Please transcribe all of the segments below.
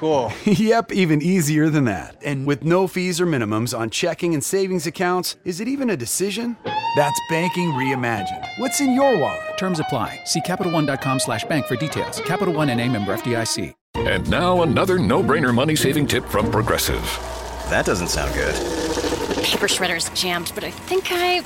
Cool. yep, even easier than that. And with no fees or minimums on checking and savings accounts, is it even a decision? That's banking reimagined. What's in your wallet? Terms apply. See CapitalOne.com slash bank for details. Capital One and a member FDIC. And now another no-brainer money-saving tip from Progressive. That doesn't sound good. Paper shredder's jammed, but I think I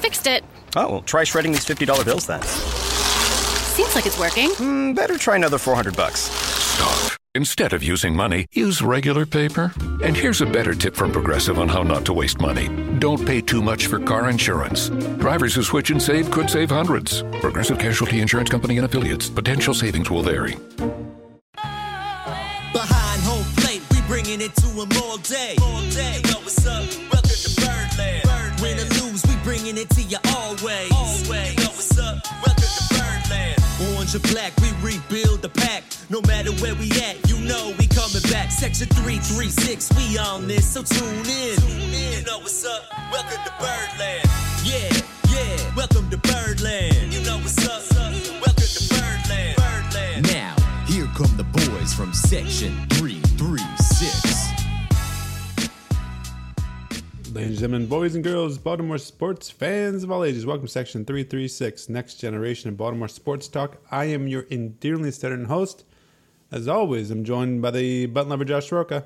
fixed it. Oh, well, try shredding these $50 bills then. Seems like it's working. Mm, better try another 400 bucks. Stop. Instead of using money, use regular paper. And here's a better tip from Progressive on how not to waste money. Don't pay too much for car insurance. Drivers who switch and save could save hundreds. Progressive Casualty Insurance Company and affiliates. Potential savings will vary. Behind home plate, we bringing it to them all day. All day. Yo, what's up? Welcome to Birdland. Birdland. Win or lose, we bringing it to you always. Always. Yo, what's up? Welcome to Birdland. Orange or black, we rebuild the pack. No matter where we at, Section 336, we on this, so tune in. Tune in. You know what's up? Welcome to Birdland. Yeah, yeah. Welcome to Birdland. You know what's up? Welcome to Birdland. Birdland. Now, here come the boys from Section 336. Ladies and gentlemen, boys and girls, Baltimore sports fans of all ages, welcome to Section 336, Next Generation of Baltimore Sports Talk. I am your endearingly stuttering host. As always, I'm joined by the button lover Josh Roca.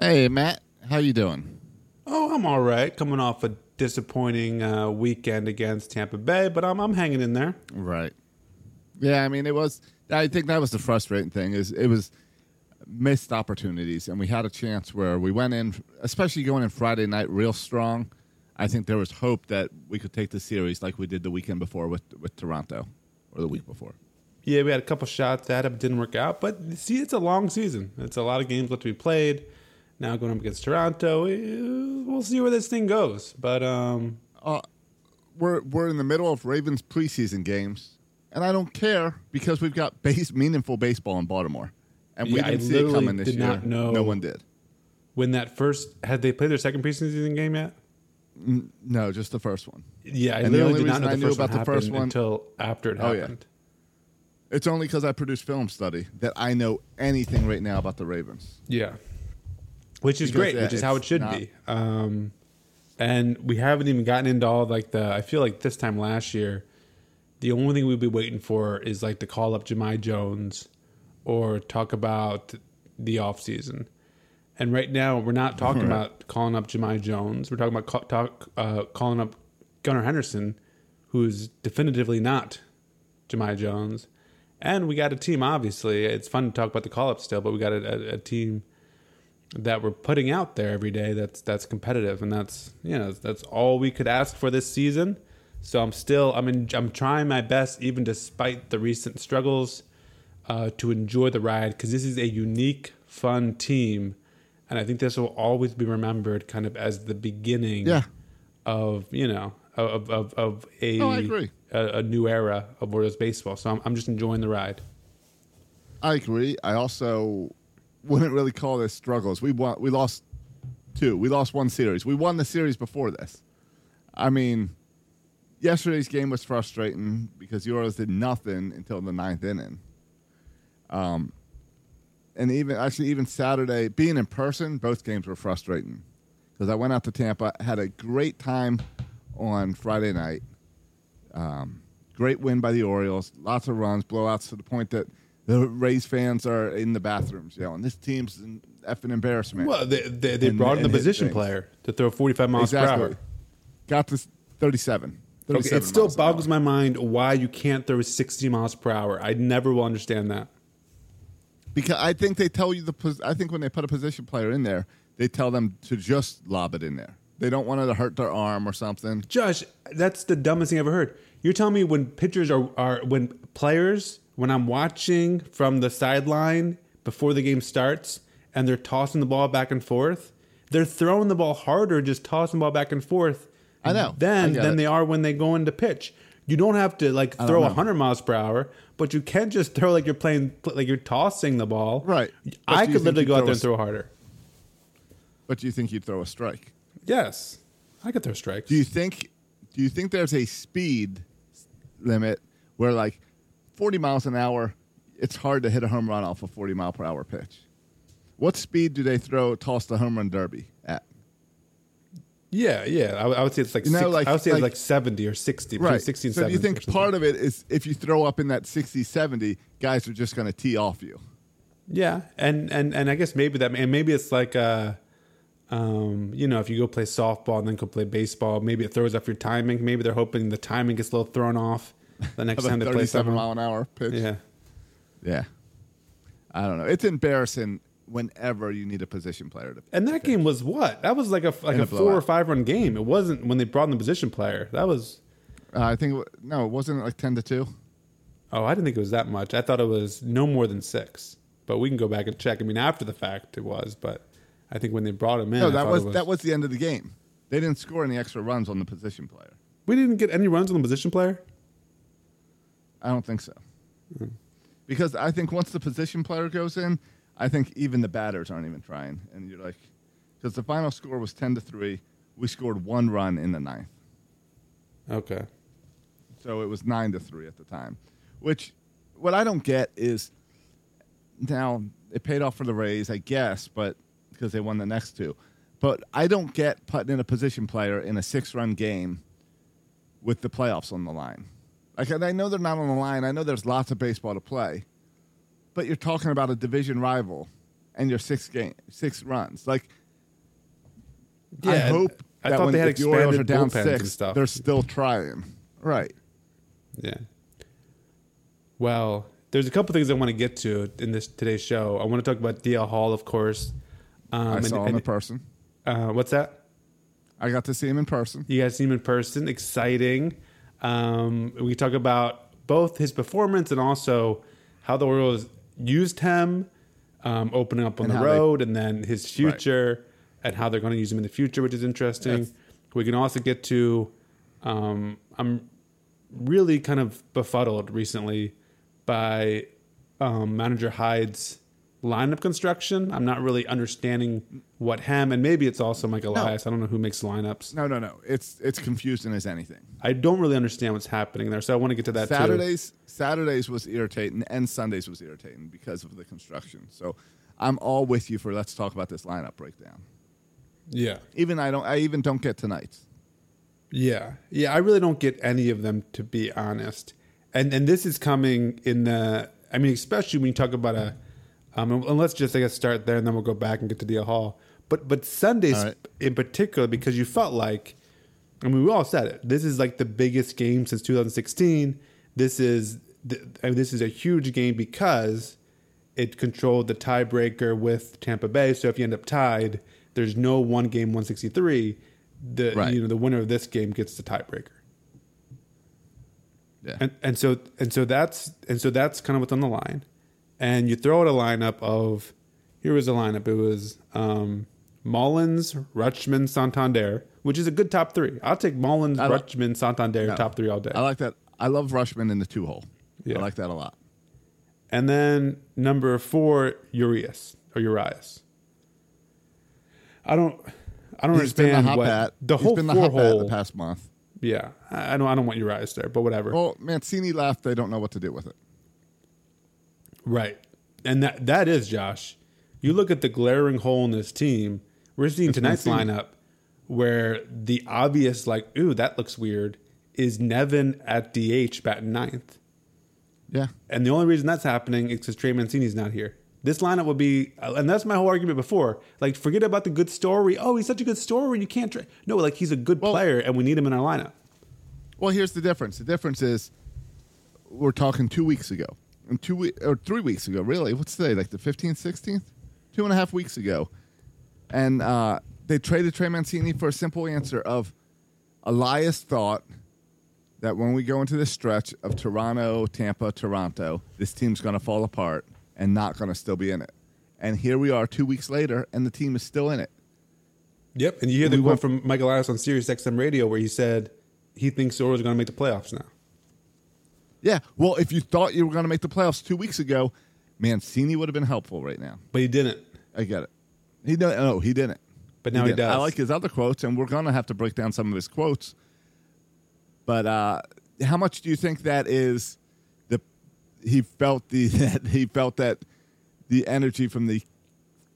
Hey, Matt. How you doing? Oh, I'm all right. Coming off a disappointing uh, weekend against Tampa Bay, but I'm, I'm hanging in there. Right. Yeah, I mean, it was. I think that was the frustrating thing is it was missed opportunities, and we had a chance where we went in, especially going in Friday night, real strong. I think there was hope that we could take the series like we did the weekend before with with Toronto, or the week before. Yeah, we had a couple shots at it, didn't work out. But see, it's a long season. It's a lot of games left to be played. Now going up against Toronto, eh, we'll see where this thing goes. But um, uh, we're we're in the middle of Ravens preseason games, and I don't care because we've got base meaningful baseball in Baltimore, and we yeah, didn't I see it coming this did year. Not know no one did. When that first had they played their second preseason game yet? No, just the first one. Yeah, I and the literally only did not reason know I knew about the first one until after it Oh, yeah. It's only because I produce film study that I know anything right now about the Ravens. Yeah, which is Because, great, which is how it should not- be. Um, and we haven't even gotten into all like the. I feel like this time last year, the only thing we'd be waiting for is like to call up Jahmai Jones, or talk about the off season. And right now, we're not talking Right. about calling up Jahmai Jones. We're talking about ca- talk, uh, calling up Gunnar Henderson, who's definitively not Jahmai Jones. And we got a team, obviously. It's fun to talk about the call up still, but we got a, a, a team that we're putting out there every day that's that's competitive and that's you know that's all we could ask for this season so i'm still i'm in, i'm trying my best even despite the recent struggles uh, to enjoy the ride because this is a unique fun team and i think this will always be remembered kind of as the beginning Yeah. of you know of of, of a, Oh, I agree. a a new era of Orioles baseball so I'm, I'm just enjoying the ride I agree. I also wouldn't really call this struggles. We won. We lost two. We lost one series. We won the series before this. I mean, yesterday's game was frustrating because yours did nothing until the ninth inning. Um, and even actually even Saturday, being in person, both games were frustrating because I went out to Tampa, had a great time on Friday night. Um, great win by the Orioles, lots of runs, blowouts to the point that the Rays fans are in the bathrooms yelling, "This team's an effing embarrassment." well they, they, they And- brought in the position things. player to throw 45 miles exactly. per hour Got to 37. Okay, it still miles an hour. boggles my mind why you can't throw 60 miles per hour. I never will understand that. Because I think they tell you the. pos- I think when they put a position player in there, they tell them to just lob it in there. They don't want it to hurt their arm or something. Josh, that's the dumbest thing I've ever heard. You're telling me when pitchers are, are when players, when I'm watching from the sideline before the game starts and they're tossing the ball back and forth, they're throwing the ball harder, just tossing the ball back and forth. I know. Then I than they are when they go into pitch. You don't have to like throw know. 100 miles per hour, but you can just throw like you're playing, like you're tossing the ball. Right. I But you could literally go out there and throw harder. But do you think you'd throw a strike? Yes, I could throw strikes. Do you think? Do you think there's a speed limit where like 40 miles an hour? It's hard to hit a home run off a 40 mile per hour pitch. What speed do they throw toss the home run derby at? Yeah, yeah. I, would- I would say it's like, You know, six, like- I would say like- it's like 70 or 60, between Right. 60 and so do 70. you think part of it is if you throw up in that 60, 70, guys are just going to tee off you? Yeah, and and and I guess maybe that, and maybe it's like, uh, um, you know, if you go play softball and then go play baseball, maybe it throws off your timing. Maybe they're hoping the timing gets a little thrown off the next time they play seven mile an hour pitch. Yeah, Yeah. I don't know. It's embarrassing whenever you need a position player to. and that game was what? That was like a like In a, a four or five run game. It wasn't when they brought in the position player. That was. Uh, I think it no, it wasn't like ten to two. Oh, I didn't think it was that much. I thought it was no more than six. But we can go back and check. I mean, after the fact, it was. But I think when they brought him in, No, that thought was, that was the end of the game. They didn't score any extra runs on the position player. We didn't get any runs on the position player. I don't think so. Hmm. Because I think once the position player goes in, I think even the batters aren't even trying. And you're like, because the final score was ten to three. We scored one run in the ninth, Okay. so it was nine to three at the time. Which, what I don't get is, now it paid off for the Rays, I guess, but because they won the next two. But I don't get putting in a position player in a six-run game with the playoffs on the line. Like, and I know they're not on the line. I know there's lots of baseball to play, but you're talking about a division rival, and you're six game, six runs. Like, I hope I that thought when they had the Orioles are down six, stuff. they're still trying. Right. Yeah. Well, there's a couple things I want to get to in this today's show. I want to talk about DL Hall, of course. Um, I and- saw him in person. Uh, what's that? I got to see him in person. You guys see him in person. Exciting. Um, we talk about both his performance and also how the Orioles used him, um, opening up on And the how they- road, and then his future and how they're going to use him in the future, which is interesting. We can also get to. Um, I'm really kind of befuddled recently by um, manager Hyde's lineup construction. I'm not really understanding what him, and maybe it's also Mike Elias. I don't know who makes lineups. No, no, no. It's it's confusing as anything. I don't really understand what's happening there, so I want to get to that too. Saturdays Saturdays was irritating and Sundays was irritating because of the construction. So I'm all with you for let's talk about this lineup breakdown. Yeah, Even I don't I even don't get tonight. yeah, yeah. I really don't get any of them to be honest, and and this is coming in the. I mean, especially when you talk about a. Um, and let's just I guess start there, and then we'll go back and get to DL Hall. But but Sundays right. in particular, because you felt like, I mean, we all said it. This is like the biggest game since 2016. This is the, I mean, this is a huge game because it controlled the tiebreaker with Tampa Bay. So if you end up tied, there's no one game 163. The Right. you know the winner of this game gets the tiebreaker. Yeah. And and so and so that's and so that's kind of what's on the line. And you throw out a lineup of here was a lineup. It was um, Mullins, Rutschman, Santander, which is a good top three. I'll take Mullins, I like- Rutschman, Santander, No. top three all day. I like that. I love Rutschman in the two hole. Yeah. I like that a lot. And then number four, Urias or Urias. I don't, I don't He's been the understand hot what bat. the He's whole been the four bat hole. the past month. yeah, I I don't, I don't want Urias there, but whatever. Well, Mancini left. They don't know what to do with it. Right. And that that is Josh. You look at the glaring hole in this team. We're seeing tonight's lineup where the obvious like, ooh, that looks weird, is Nevin at DH batting ninth. Yeah. And the only reason that's happening is because Trey Mancini's not here. This lineup would be, and that's my whole argument before. Like, forget about the good story. Oh, he's such a good story. You can't. Tra-. No, like he's a good player, and we need him in our lineup. Well, here's the difference. The difference is we're talking two weeks ago. And two we- or three weeks ago, really. What's today? Like the fifteenth, sixteenth, two and a half weeks ago, and uh, they traded Trey Mancini for a simple answer of Elias thought that when we go into this stretch of Toronto, Tampa, Toronto, this team's going to fall apart and not going to still be in it. And here we are, two weeks later, and the team is still in it. Yep, and you hear the We quote went- from Michael Elias on Sirius XM radio where he said he thinks the Orioles are going to make the playoffs now. Yeah, well, if you thought you were going to make the playoffs two weeks ago, Mancini would have been helpful right now. But he didn't. I get it. He didn't. No, he didn't. But now he didn't. I like his other quotes, and we're going to have to break down some of his quotes. But uh, how much do you think that is? The he felt the that he felt that the energy from the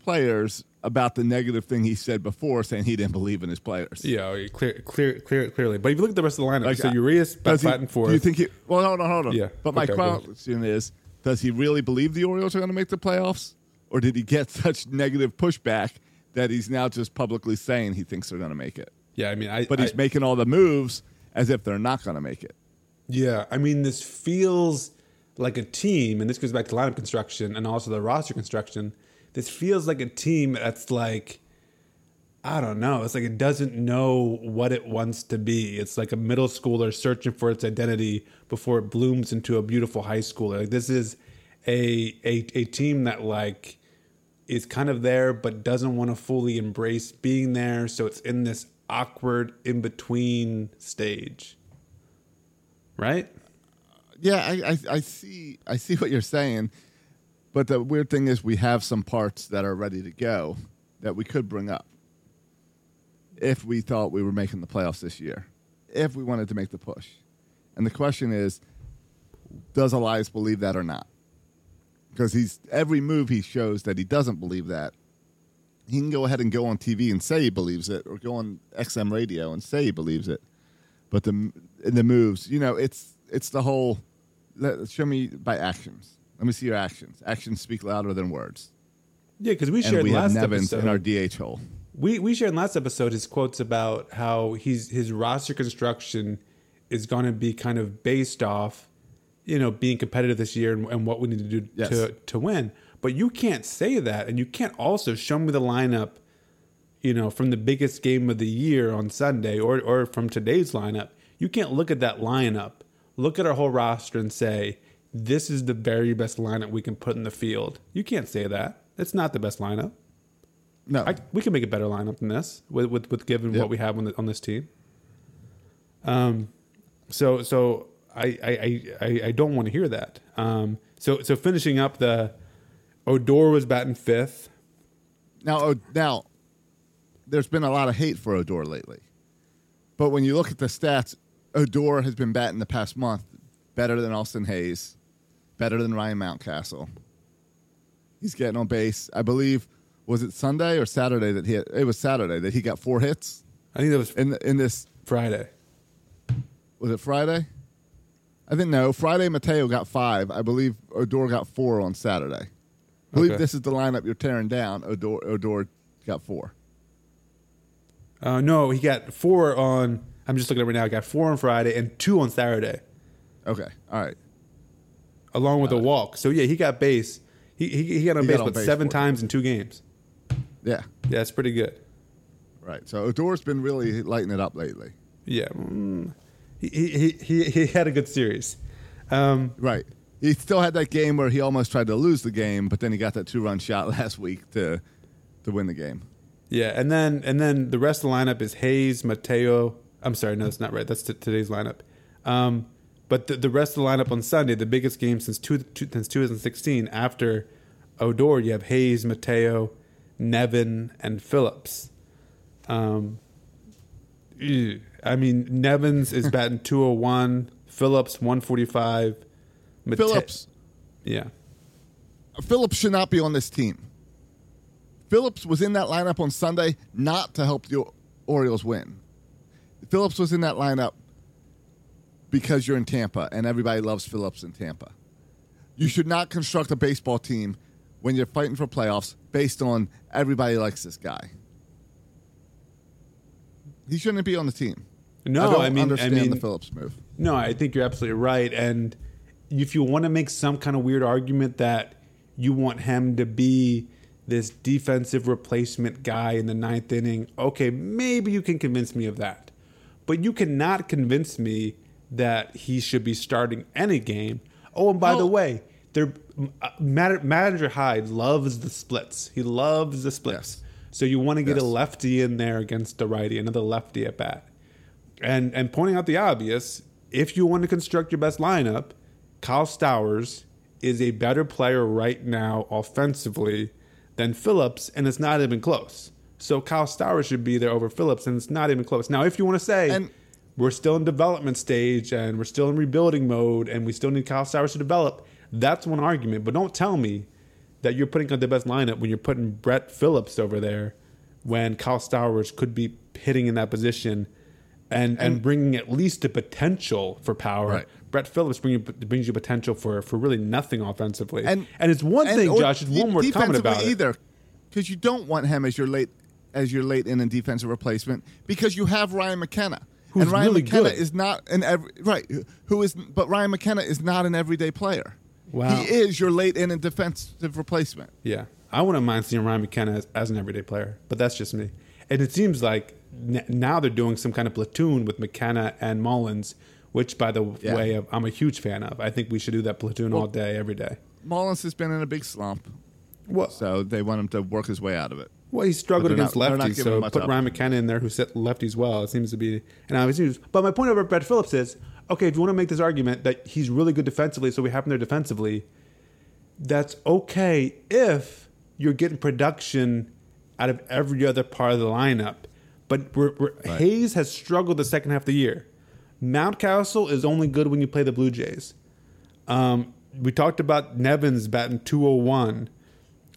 players about the negative thing he said before, saying he didn't believe in his players. Yeah, clear, clear, clear, clearly. But if you look at the rest of the lineup, Like, so Urias does bat, he- batting fourth. Do you think he? Well, hold on, hold on. Yeah, But my okay, question is: Does he really believe the Orioles are going to make the playoffs, or did he get such negative pushback that he's now just publicly saying he thinks they're going to make it? Yeah, I mean, I. But he's I- making all the moves as if they're not going to make it. Yeah, I mean, this feels like a team, and this goes back to lineup construction and also the roster construction. This feels like a team that's like, I don't know. It's like it doesn't know what it wants to be. It's like a middle schooler searching for its identity before it blooms into a beautiful high schooler. Like this is a a, a team that like is kind of there but doesn't want to fully embrace being there. So it's in this awkward in between stage. Right? Yeah, I, I, I see. I see what you're saying, but the weird thing is we have some parts that are ready to go that we could bring up if we thought we were making the playoffs this year, if we wanted to make the push. And the question is, does Elias believe that or not? Because he's every move he shows that he doesn't believe that. He can go ahead and go on TV and say he believes it, or go on XM radio and say he believes it. But the in the moves, you know, it's it's the whole. Let, show me by actions. Let me see your actions. Actions speak louder than words. Yeah, because we and shared we have last Nevins episode. in our DH hole. We we shared in last episode his quotes about how he's his roster construction is going to be kind of based off, you know, being competitive this year and, and what we need to do Yes. to to win. But you can't say that, and you can't also show me the lineup, you know, from the biggest game of the year on Sunday or or from today's lineup. You can't look at that lineup, look at our whole roster, and say this is the very best lineup we can put in the field. You can't say that. It's not the best lineup. No, I, we can make a better lineup than this with with, with given Yep. what we have on the, on this team. Um, so so I I, I, I- I don't want to hear that. Um, so so finishing up the Odor was batting fifth. Now, oh, now, there's been a lot of hate for Odor lately, but when you look at the stats, Odor has been batting the past month better than Austin Hays, better than Ryan Mountcastle. He's getting on base. I believe was it Sunday or Saturday that he had, it was Saturday that he got four hits I think that was in in this Friday. was it Friday? I think no. Friday Mateo got five. I believe Odor got four on Saturday. I believe Okay. this is the lineup you're tearing down. Odor Odor got four. Uh, no, he got four on. I'm just looking at it right now. He got four on Friday and two on Saturday, Okay, all right. Along with a walk. So yeah, he got base. He he, he got on He base, got on but base seven for it. times in two games. Yeah, Yeah, it's pretty good. right. So Odor's been really lighting it up lately. Yeah, mm, he, he he he had a good series. Um, Right. He still had that game where he almost tried to lose the game, but then he got that two run shot last week to to win the game. yeah, and then and then the rest of the lineup is Hays, Mateo. I'm sorry, no, that's not right. That's t- today's lineup. Um, but the, the rest of the lineup on Sunday, the biggest game since two, two, since 2016, after Odor, you have Hays, Mateo, Nevin, and Phillips. Um. I mean, Nevins is batting 201, Phillips 145. Mate- Phillips yeah. Phillips should not be on this team. Phillips was in that lineup on Sunday not to help the Orioles win. Phillips was in that lineup because you're in Tampa and everybody loves Phillips in Tampa. You should not construct a baseball team when you're fighting for playoffs based on everybody likes this guy. He shouldn't be on the team. No, I don't I mean- I understand mean- the Phillips move. No, I think you're absolutely right. And if you want to make some kind of weird argument that you want him to be this defensive replacement guy in the ninth inning, okay, maybe you can convince me of that. But you cannot convince me that he should be starting any game. Oh, and by the way, there uh, manager Hyde loves the splits. He loves the splits. So you want to get a lefty in there against a righty, another lefty at bat. And and pointing out the obvious, if you want to construct your best lineup, Kyle Stowers is a better player right now offensively than Phillips, and it's not even close. So Kyle Stowers should be there over Phillips, and it's not even close. Now, if you want to say we're still in development stage and we're still in rebuilding mode and we still need Kyle Stowers to develop, that's one argument. But don't tell me that you're putting out the best lineup when you're putting Brett Phillips over there when Kyle Stowers could be hitting in that position and, and, And- bringing at least a potential for power. Right. Brett Phillips bring you, brings you potential for, for really nothing offensively. And and it's one and- thing, Josh, it's one more comment about it. either, because you don't want him as your late as your late inning defensive replacement because you have Ryan McKenna. Who's and Ryan really McKenna good. is not an every right who is but Ryan McKenna is not an everyday player. Wow. He is your late in and defensive replacement. Yeah, I wouldn't mind seeing Ryan McKenna as, as an everyday player, but that's just me. And it seems like n- now they're doing some kind of platoon with McKenna and Mullins, which, by the Yeah. way, I'm a huge fan of. I think we should do that platoon all day, every day. Mullins has been in a big slump. Well, So they want him to work his way out of it. Well, he struggled against not- lefties, so put up. Ryan McKenna in there who set lefties well. It seems to be, and I was, but my point over Brett Phillips is, okay, if you want to make this argument that he's really good defensively, so we have him there defensively, that's okay if you're getting production out of every other part of the lineup. But we're, we're, Hays has struggled the second half of the year. Mountcastle is only good when you play the Blue Jays. Um, we talked about Nevins batting 201.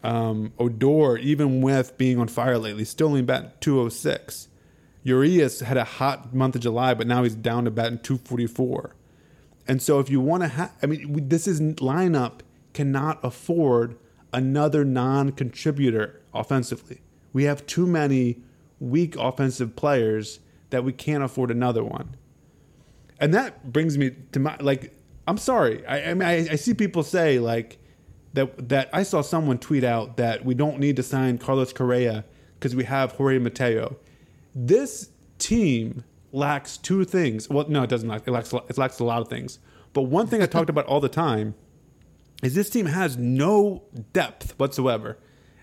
Um, Odor, even with being on fire lately, still only batting 206. Urias had a hot month of July, but now he's down to batting 244. And so, if you want to have, I mean, this is lineup cannot afford another non-contributor offensively. We have too many weak offensive players that we can't afford another one. And that brings me to my like. I'm sorry. I, I mean, I, I see people say like that. That I saw someone tweet out that we don't need to sign Carlos Correa because we have Jorge Mateo. This team lacks two things. Well, no, it doesn't lack. It lacks. It lacks a lot of things. But one thing I talked about all the time is this team has no depth whatsoever,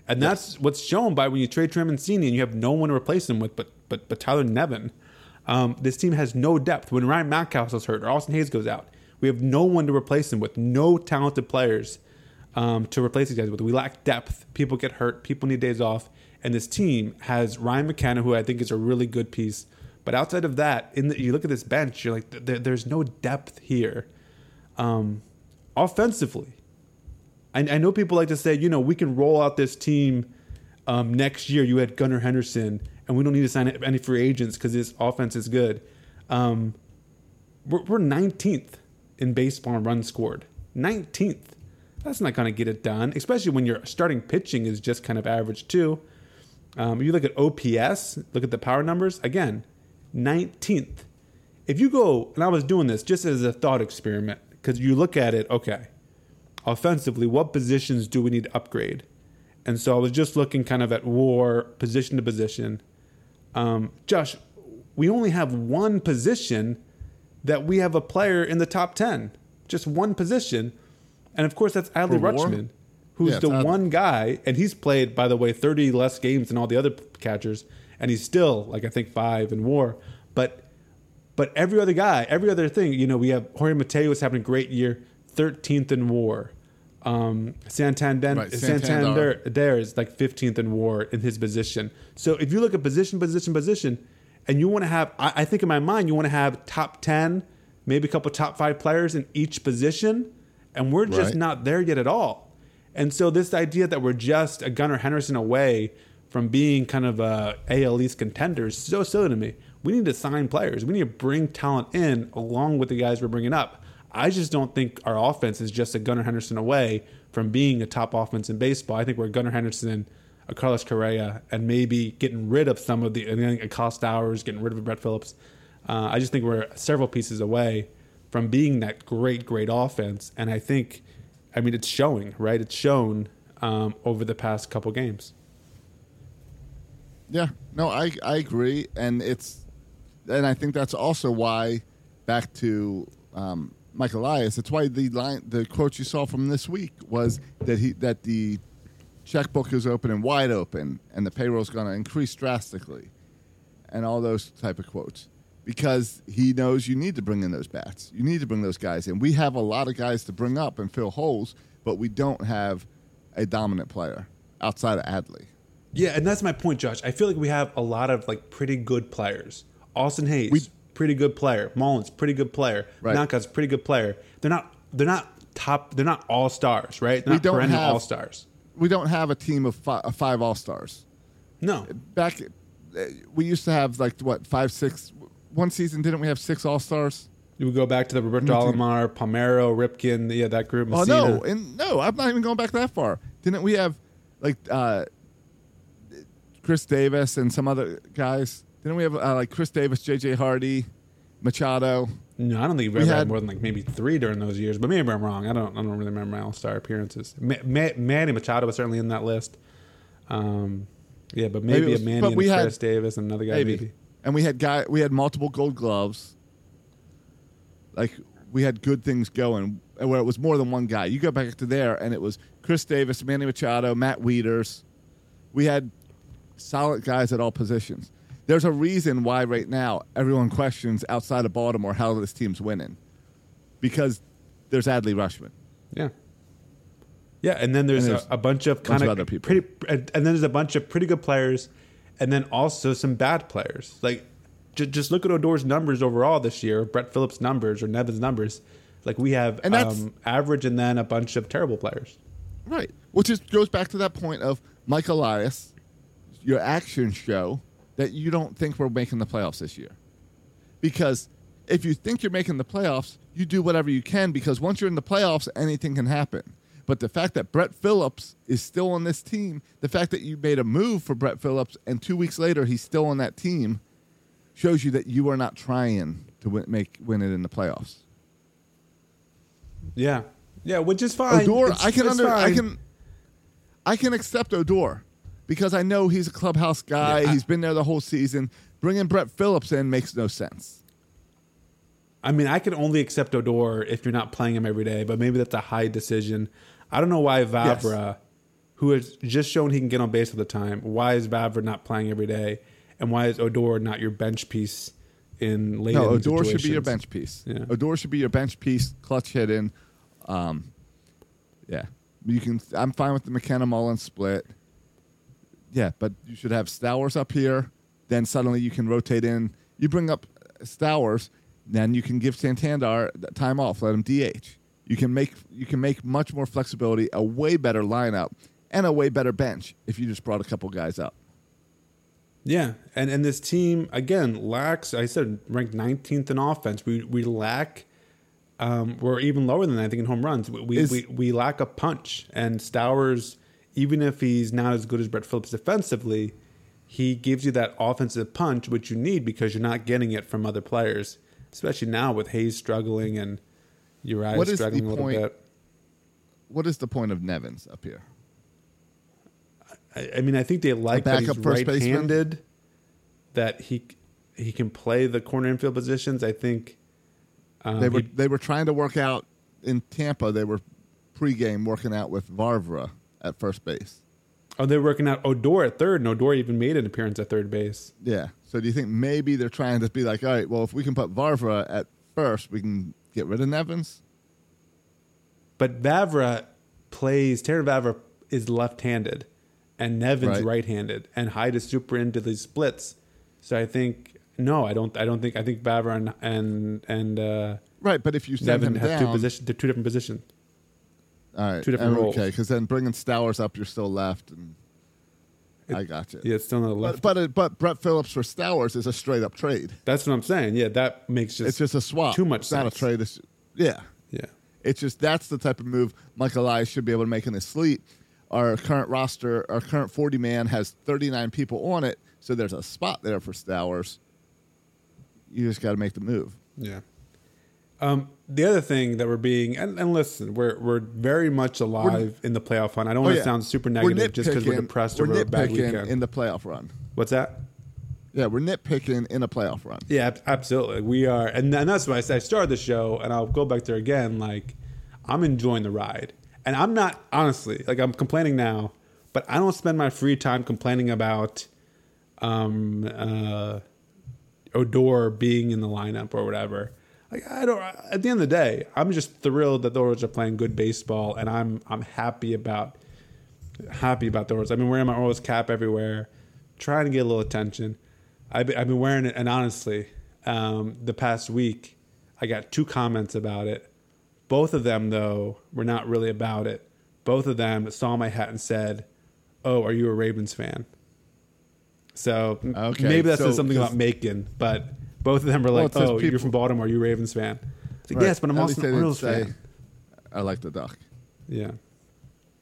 and that's what's shown by when you trade Trey Mancini and you have no one to replace him with, but but but Tyler Nevin. Um, this team has no depth. When Ryan Mountcastle's hurt or Austin Hays goes out, we have no one to replace him with. No talented players um, to replace these guys with. We lack depth. People get hurt. People need days off. And this team has Ryan McKenna, who I think is a really good piece. But outside of that, in the, you look at this bench, you're like, there, there's no depth here. Um, offensively, I, I know people like to say, you know, we can roll out this team um, next year. You had Gunnar Henderson, and we don't need to sign any free agents because this offense is good. Um, we're, we're 19th in baseball in runs scored. 19th. That's not going to get it done, especially when your starting pitching is just kind of average too. Um, you look at OPS, look at the power numbers. Again, 19th. If you go, and I was doing this just as a thought experiment, because you look at it, okay, offensively, what positions do we need to upgrade? And so I was just looking kind of at war, position to position. Um, Josh, we only have one position that we have a player in the top 10, just one position. And of course, that's Adley Rutschman, who's Yeah, the Adley. one guy, and he's played, by the way, 30 less games than all the other catchers, and he's still, like, I think five in war. But but every other guy, every other thing, you know, we have Jorge Mateo is having a great year, 13th in war. Um, Santander, Right, Santander, Santander. there is like 15th in war in his position. So if you look at position, position, position, and you want to have, I, I think in my mind, you want to have top 10, maybe a couple top five players in each position, and we're just Right. not there yet at all. And so this idea that we're just a Gunnar Henderson away from being kind of a AL East contender is so silly to me. We need to sign players. We need to bring talent in along with the guys we're bringing up. I just don't think our offense is just a Gunnar Henderson away from being a top offense in baseball. I think we're Gunnar Henderson, a Carlos Correa, and maybe getting rid of some of the, and then a Cost Hours, getting rid of Brett Phillips. Uh, I just think we're several pieces away from being that great, great offense. And I think, I mean, it's showing, right? It's shown um, over the past couple games. Yeah, no, I I agree, and it's, and I think that's also why, back to um, Mike Elias, it's why the line, the quote you saw from this week was that he that the checkbook is open and wide open, and the payroll is going to increase drastically, and all those type of quotes, because he knows you need to bring in those bats, you need to bring those guys in. We have a lot of guys to bring up and fill holes, but we don't have a dominant player outside of Adley. Yeah, and that's my point, Josh. I feel like we have a lot of like pretty good players. Austin Hays, We- pretty good player. Mullins, pretty good player. Right. Naka's pretty good player. They're not. They're not top. They're not all stars, right? They're We not don't perennial have- all stars. we don't have a team of fi- of five all stars. No, Back, uh, we used to have like what five, six. One season, didn't we have six all stars? you would go back to the Roberto Alomar, Palmeiro, Ripken, yeah, that group. Oh no, and no, I'm not even going back that far. Didn't we have like uh, Chris Davis and some other guys? Didn't we have uh, like Chris Davis, J.J. Hardy, Machado? No, I don't think we've We ever had, had- more than like maybe three during those years. But maybe I'm wrong. I don't. I don't really remember my All Star appearances. Ma- Ma- Manny Machado was certainly in that list. Um, yeah, but maybe, Maybe was- a Manny and we had- Chris Davis and another guy. Maybe. Maybe. And we had guy, we had multiple Gold Gloves. Like we had good things going, where it was more than one guy. You go back to there, and it was Chris Davis, Manny Machado, Matt Wieters. We had solid guys at all positions. There's a reason why right now everyone questions outside of Baltimore how this team's winning, because there's Adley Rutschman. Yeah. Yeah, and then there's, And there's a, a bunch of kind of of other people. pretty, and then there's a bunch of pretty good players, and then also some bad players. Like, j- just look at Odor's numbers overall this year, Brett Phillips' numbers or Nevin's numbers. Like we have And that's- um, average, and then a bunch of terrible players. Right. Which is goes back to that point of Mike Elias, your actions show that you don't think we're making the playoffs this year. Because if you think you're making the playoffs, you do whatever you can because once you're in the playoffs, anything can happen. But the fact that Brett Phillips is still on this team, the fact that you made a move for Brett Phillips and two weeks later he's still on that team, shows you that you are not trying to win, make win it in the playoffs. Yeah, yeah, which is fine. Odor, It's- I can under, I can, I can accept Odor because I know he's a clubhouse guy. Yeah, I- he's been there the whole season. Bringing Brett Phillips in makes no sense. I mean, I can only accept Odor if you're not playing him every day, but maybe that's a Hyde decision. I don't know why Vavra, who has just shown he can get on base all the time, why is Vavra not playing every day, and why is Odor not your bench piece in late? no, Odor should be your bench piece. Yeah. Odor should be your bench piece, clutch hitting. Um, yeah, you can. I'm fine with the McKenna Mullins split. Yeah, but you should have Stowers up here. Then suddenly you can rotate in. You bring up Stowers, then you can give Santander time off. Let him DH. You can make you can make much more flexibility, a way better lineup, and a way better bench if you just brought a couple guys up. Yeah, and and this team again lacks. I said ranked 19th in offense. We we lack. Um, we're even lower than that, I think in home runs. We we, Is- we we lack a punch. And Stowers, even if he's not as good as Brett Phillips defensively, he gives you that offensive punch which you need because you're not getting it from other players, especially now with Hays struggling and Urias What is the struggling a little point- bit. What is the point of Nevins up here? I, I mean, I think they like that he's first baseman? right-handed, that he he can play the corner infield positions. I think um, they were he- they were trying to work out in Tampa. They were pregame working out with Vavra at first base. oh, they're working out Odor at third, and Odor even made an appearance at third base. Yeah. So do you think maybe they're trying to be like, all right, well, if we can put Vavra at first, we can get rid of Nevins? But Vavra plays. Terrin Vavra is left-handed, and Nevin's Right. right-handed, and Hyde is super into these splits. So I think no, I don't. I don't think. I think Vavra and and and uh, Right, but if you send Nevin him have two down, positions. They're two different positions. all right, two different okay, roles. because then bringing Stowers up, you're still left, and I got you. Yeah, it's still not a left. But but, but Brett Phillips for Stowers is a straight up trade. That's what I'm saying. Yeah, that makes just it's just a swap. Too much It's sense. not a trade. It's, yeah. Yeah. It's just that's the type of move Michael Elias should be able to make in his sleep. Our current roster, our current 40 man has 39 people on it, so there's a spot there for Stowers. You just got to make the move. Yeah. Um, the other thing that we're being and, and listen, we're we're very much alive in the playoff run. I don't Oh, want to yeah. sound super negative just because we're depressed we're over a bad weekend. in the playoff run. What's that? Yeah, we're nitpicking in a playoff run. Yeah, absolutely. We are, and, and that's why I I started the show, and I'll go back there again. Like, I'm enjoying the ride, and I'm not honestly like I'm complaining now, but I don't spend my free time complaining about um uh Odor being in the lineup or whatever. Like I don't. At the end of the day, I'm just thrilled that the Orioles are playing good baseball, and I'm I'm happy about happy about the Orioles. I've been wearing my Orioles cap everywhere, trying to get a little attention. I've been, I've been wearing it, and honestly, um, the past week, I got two comments about it. Both of them, though, were not really about it. Both of them saw my hat and said, "Oh, are you a Ravens fan?" So Okay, maybe that so- says something about Macon, but both of them were like, it says "Oh, you're from Baltimore. Are you a Ravens fan?" It's like, Right. Yes, but I'm At also least an Orioles say, fan. I like the duck. Yeah.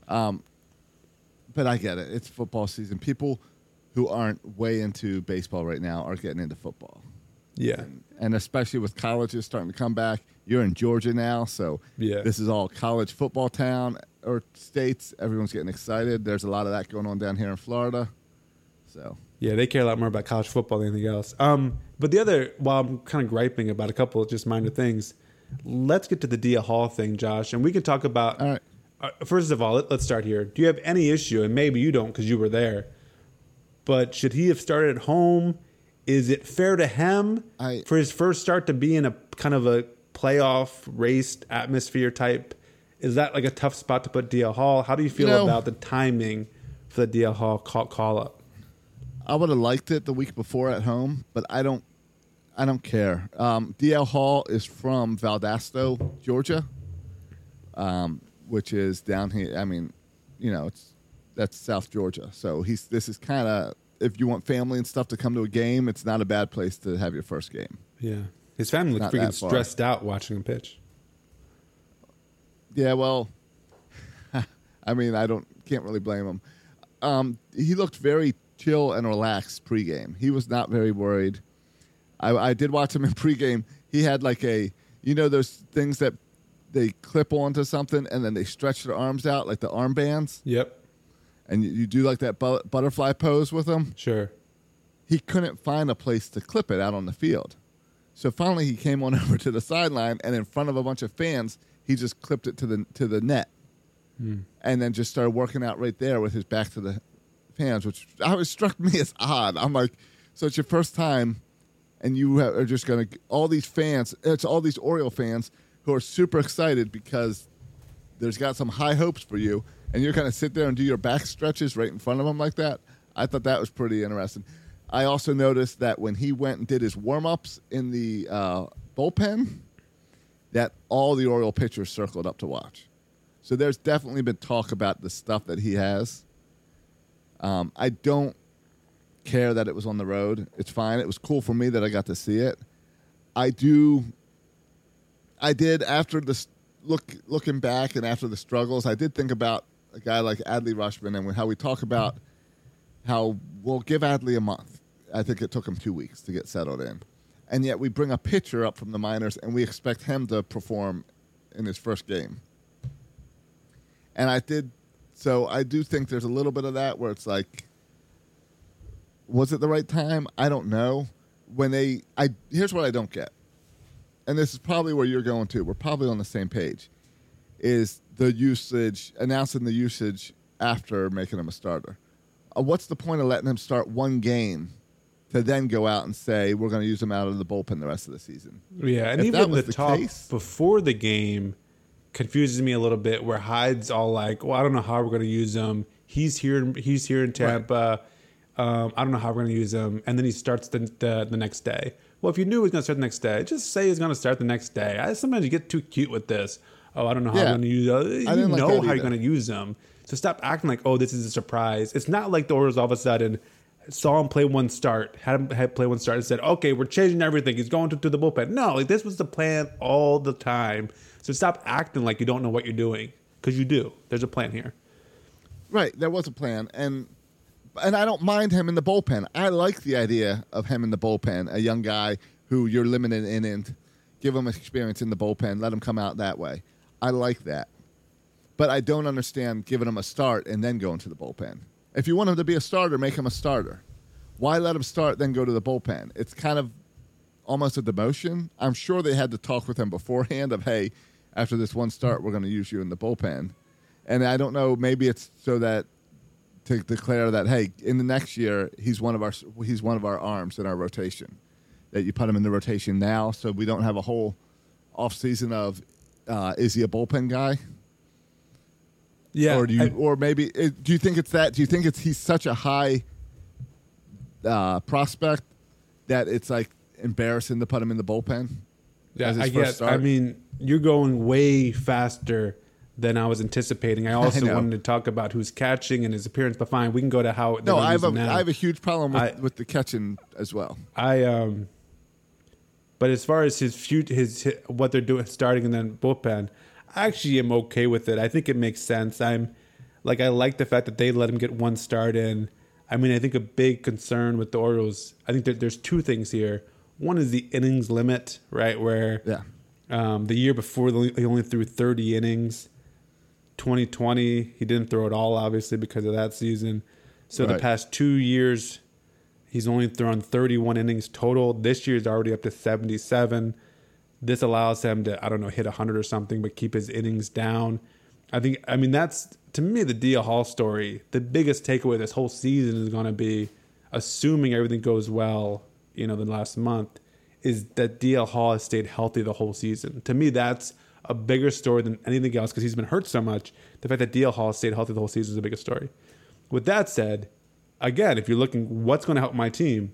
Um, but I get it. It's football season. People who aren't way into baseball right now are getting into football. Yeah. And especially with colleges starting to come back. You're in Georgia now, so Yeah. this is all college football town or states. Everyone's getting excited. There's a lot of that going on down here in Florida. So Yeah, they care a lot more about college football than anything else. Um, but the other, while I'm kind of griping about a couple of just minor things, let's get to the DL Hall thing, Josh, and we can talk about. All right. Uh, first of all, let, let's start here. Do you have any issue, and maybe you don't because you were there, but should he have started at home? Is it fair to him I- for his first start to be in a kind of a playoff raced atmosphere type? Is that like a tough spot to put DL Hall? How do you feel You know- about the timing for the DL Hall call, call up? I would have liked it the week before at home, but I don't. I don't care. Um, DL Hall is from Valdosta, Georgia, um, which is down here. I mean, you know, it's that's South Georgia. So he's this is kind of if you want family and stuff to come to a game, it's not a bad place to have your first game. Yeah. His family looks Not freaking stressed out watching him pitch. Yeah, well, I mean, I don't can't really blame him. Um, he looked very chill and relaxed pregame. He was not very worried. I, I did watch him in pregame. He had like a, you know, those things that they clip onto something and then they stretch their arms out like the armbands, Yep. and you, you do like that bu- butterfly pose with them. Sure. He couldn't find a place to clip it out on the field. So finally, he came on over to the sideline, and in front of a bunch of fans, he just clipped it to the to the net, hmm. and then just started working out right there with his back to the fans, which always struck me as odd. I'm like, so it's your first time, and you are just gonna all these fans. It's all these Oriole fans who are super excited because there's got some high hopes for you, and you're gonna sit there and do your back stretches right in front of them like that. I thought that was pretty interesting. I also noticed that when he went and did his warm ups in the uh, bullpen, that all the Oriole pitchers circled up to watch. So there's definitely been talk about the stuff that he has. Um, I don't care that it was on the road. It's fine. It was cool for me that I got to see it. I do. I did after the look looking back and after the struggles. I did think about a guy like Adley Rutschman and how we talk about how we'll give Adley a month. I think it took him two weeks to get settled in. And yet we bring a pitcher up from the minors and we expect him to perform in his first game. And I did, so I do think there's a little bit of that where it's like, was it the right time? I don't know. When they, I here's what I don't get, and this is probably where you're going to. We're probably on the same page. Is the usage announcing the usage after making him a starter? Uh, what's the point of letting him start one game to then go out and say we're going to use him out of the bullpen the rest of the season? Yeah, and If even the, the talk case- before the game confuses me a little bit. Where Hyde's all like, "Well, I don't know how we're going to use him. He's here. He's here in Tampa. Um, I don't know how we're going to use him." And then he starts the, the the next day. Well, if you knew he was going to start the next day, just say he's going to start the next day. I, sometimes you get too cute with this. Oh, I don't know how Yeah. I'm going to use. Uh, you I didn't like know that how you're going to use him. So stop acting like, "Oh, this is a surprise." It's not like the Orioles all of a sudden saw him play one start, had him had play one start, and said, "Okay, we're changing everything. He's going to, to the bullpen." No, like this was the plan all the time. So stop acting like you don't know what you're doing because you do. There's a plan here. Right, there was a plan, and and I don't mind him in the bullpen. I like the idea of him in the bullpen, a young guy who you're limited in, and give him experience in the bullpen, let him come out that way. I like that. But I don't understand giving him a start and then going to the bullpen. If you want him to be a starter, make him a starter. Why let him start, then go to the bullpen? It's kind of almost a demotion. I'm sure they had to talk with him beforehand of, hey, after this one start, we're going to use you in the bullpen. And I don't know, maybe it's so that to declare that, hey, in the next year, he's one of our he's one of our arms in our rotation. That you put him in the rotation now, so we don't have a whole off season of uh, is he a bullpen guy? Yeah, or do you, I- or maybe uh, do you think it's that? Do you think it's he's such a high uh, prospect that it's like embarrassing to put him in the bullpen? Yeah, as his I first guess. start? I mean, you're going way faster than I was anticipating. I also know. wanted to talk about who's catching and his appearance, but fine, we can go to how. no, I have use a now. I have a huge problem with, I- with the catching as well. I um, but as far as his future, his, his what they're doing, starting and then bullpen, I actually am okay with it. I think it makes sense. I'm like I like the fact that they let him get one start in. I mean, I think a big concern with the Orioles. I think that there's two things here. One is the innings limit, right? Where Yeah. um, the year before he only threw 30 innings. 2020 he didn't throw it all, obviously because of that season. So the past two years He's only thrown 31 innings total. This year is already up to 77. This allows him to, I don't know, hit 100 or something, but keep his innings down. I think, I mean, that's to me the DL Hall story. The biggest takeaway this whole season is going to be, assuming everything goes well, you know, the last month, is that DL Hall has stayed healthy the whole season. To me, that's a bigger story than anything else because he's been hurt so much. The fact that DL Hall stayed healthy the whole season is the biggest story. With that said, again, if you're looking what's going to help my team,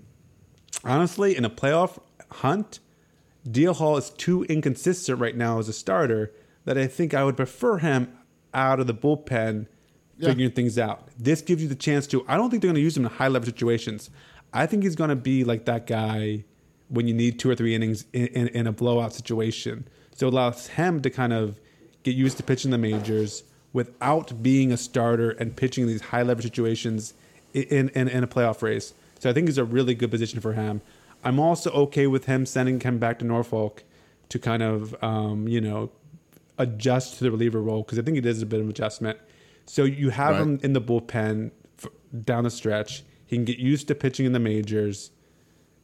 honestly, in a playoff hunt, DL Hall is too inconsistent right now as a starter that I think I would prefer him out of the bullpen Yeah. figuring things out. This gives you the chance to. I don't think they're going to use him in high level situations. I think he's going to be like that guy when you need two or three innings in, in, in a blowout situation. So it allows him to kind of get used to pitching the majors without being a starter and pitching in these high leverage situations in, in, in a playoff race. So I think it's a really good position for him. I'm also okay with him sending him back to Norfolk to kind of, um, you know, adjust to the reliever role because I think it is a bit of adjustment. So you have Right. him in the bullpen down the stretch. He can get used to pitching in the majors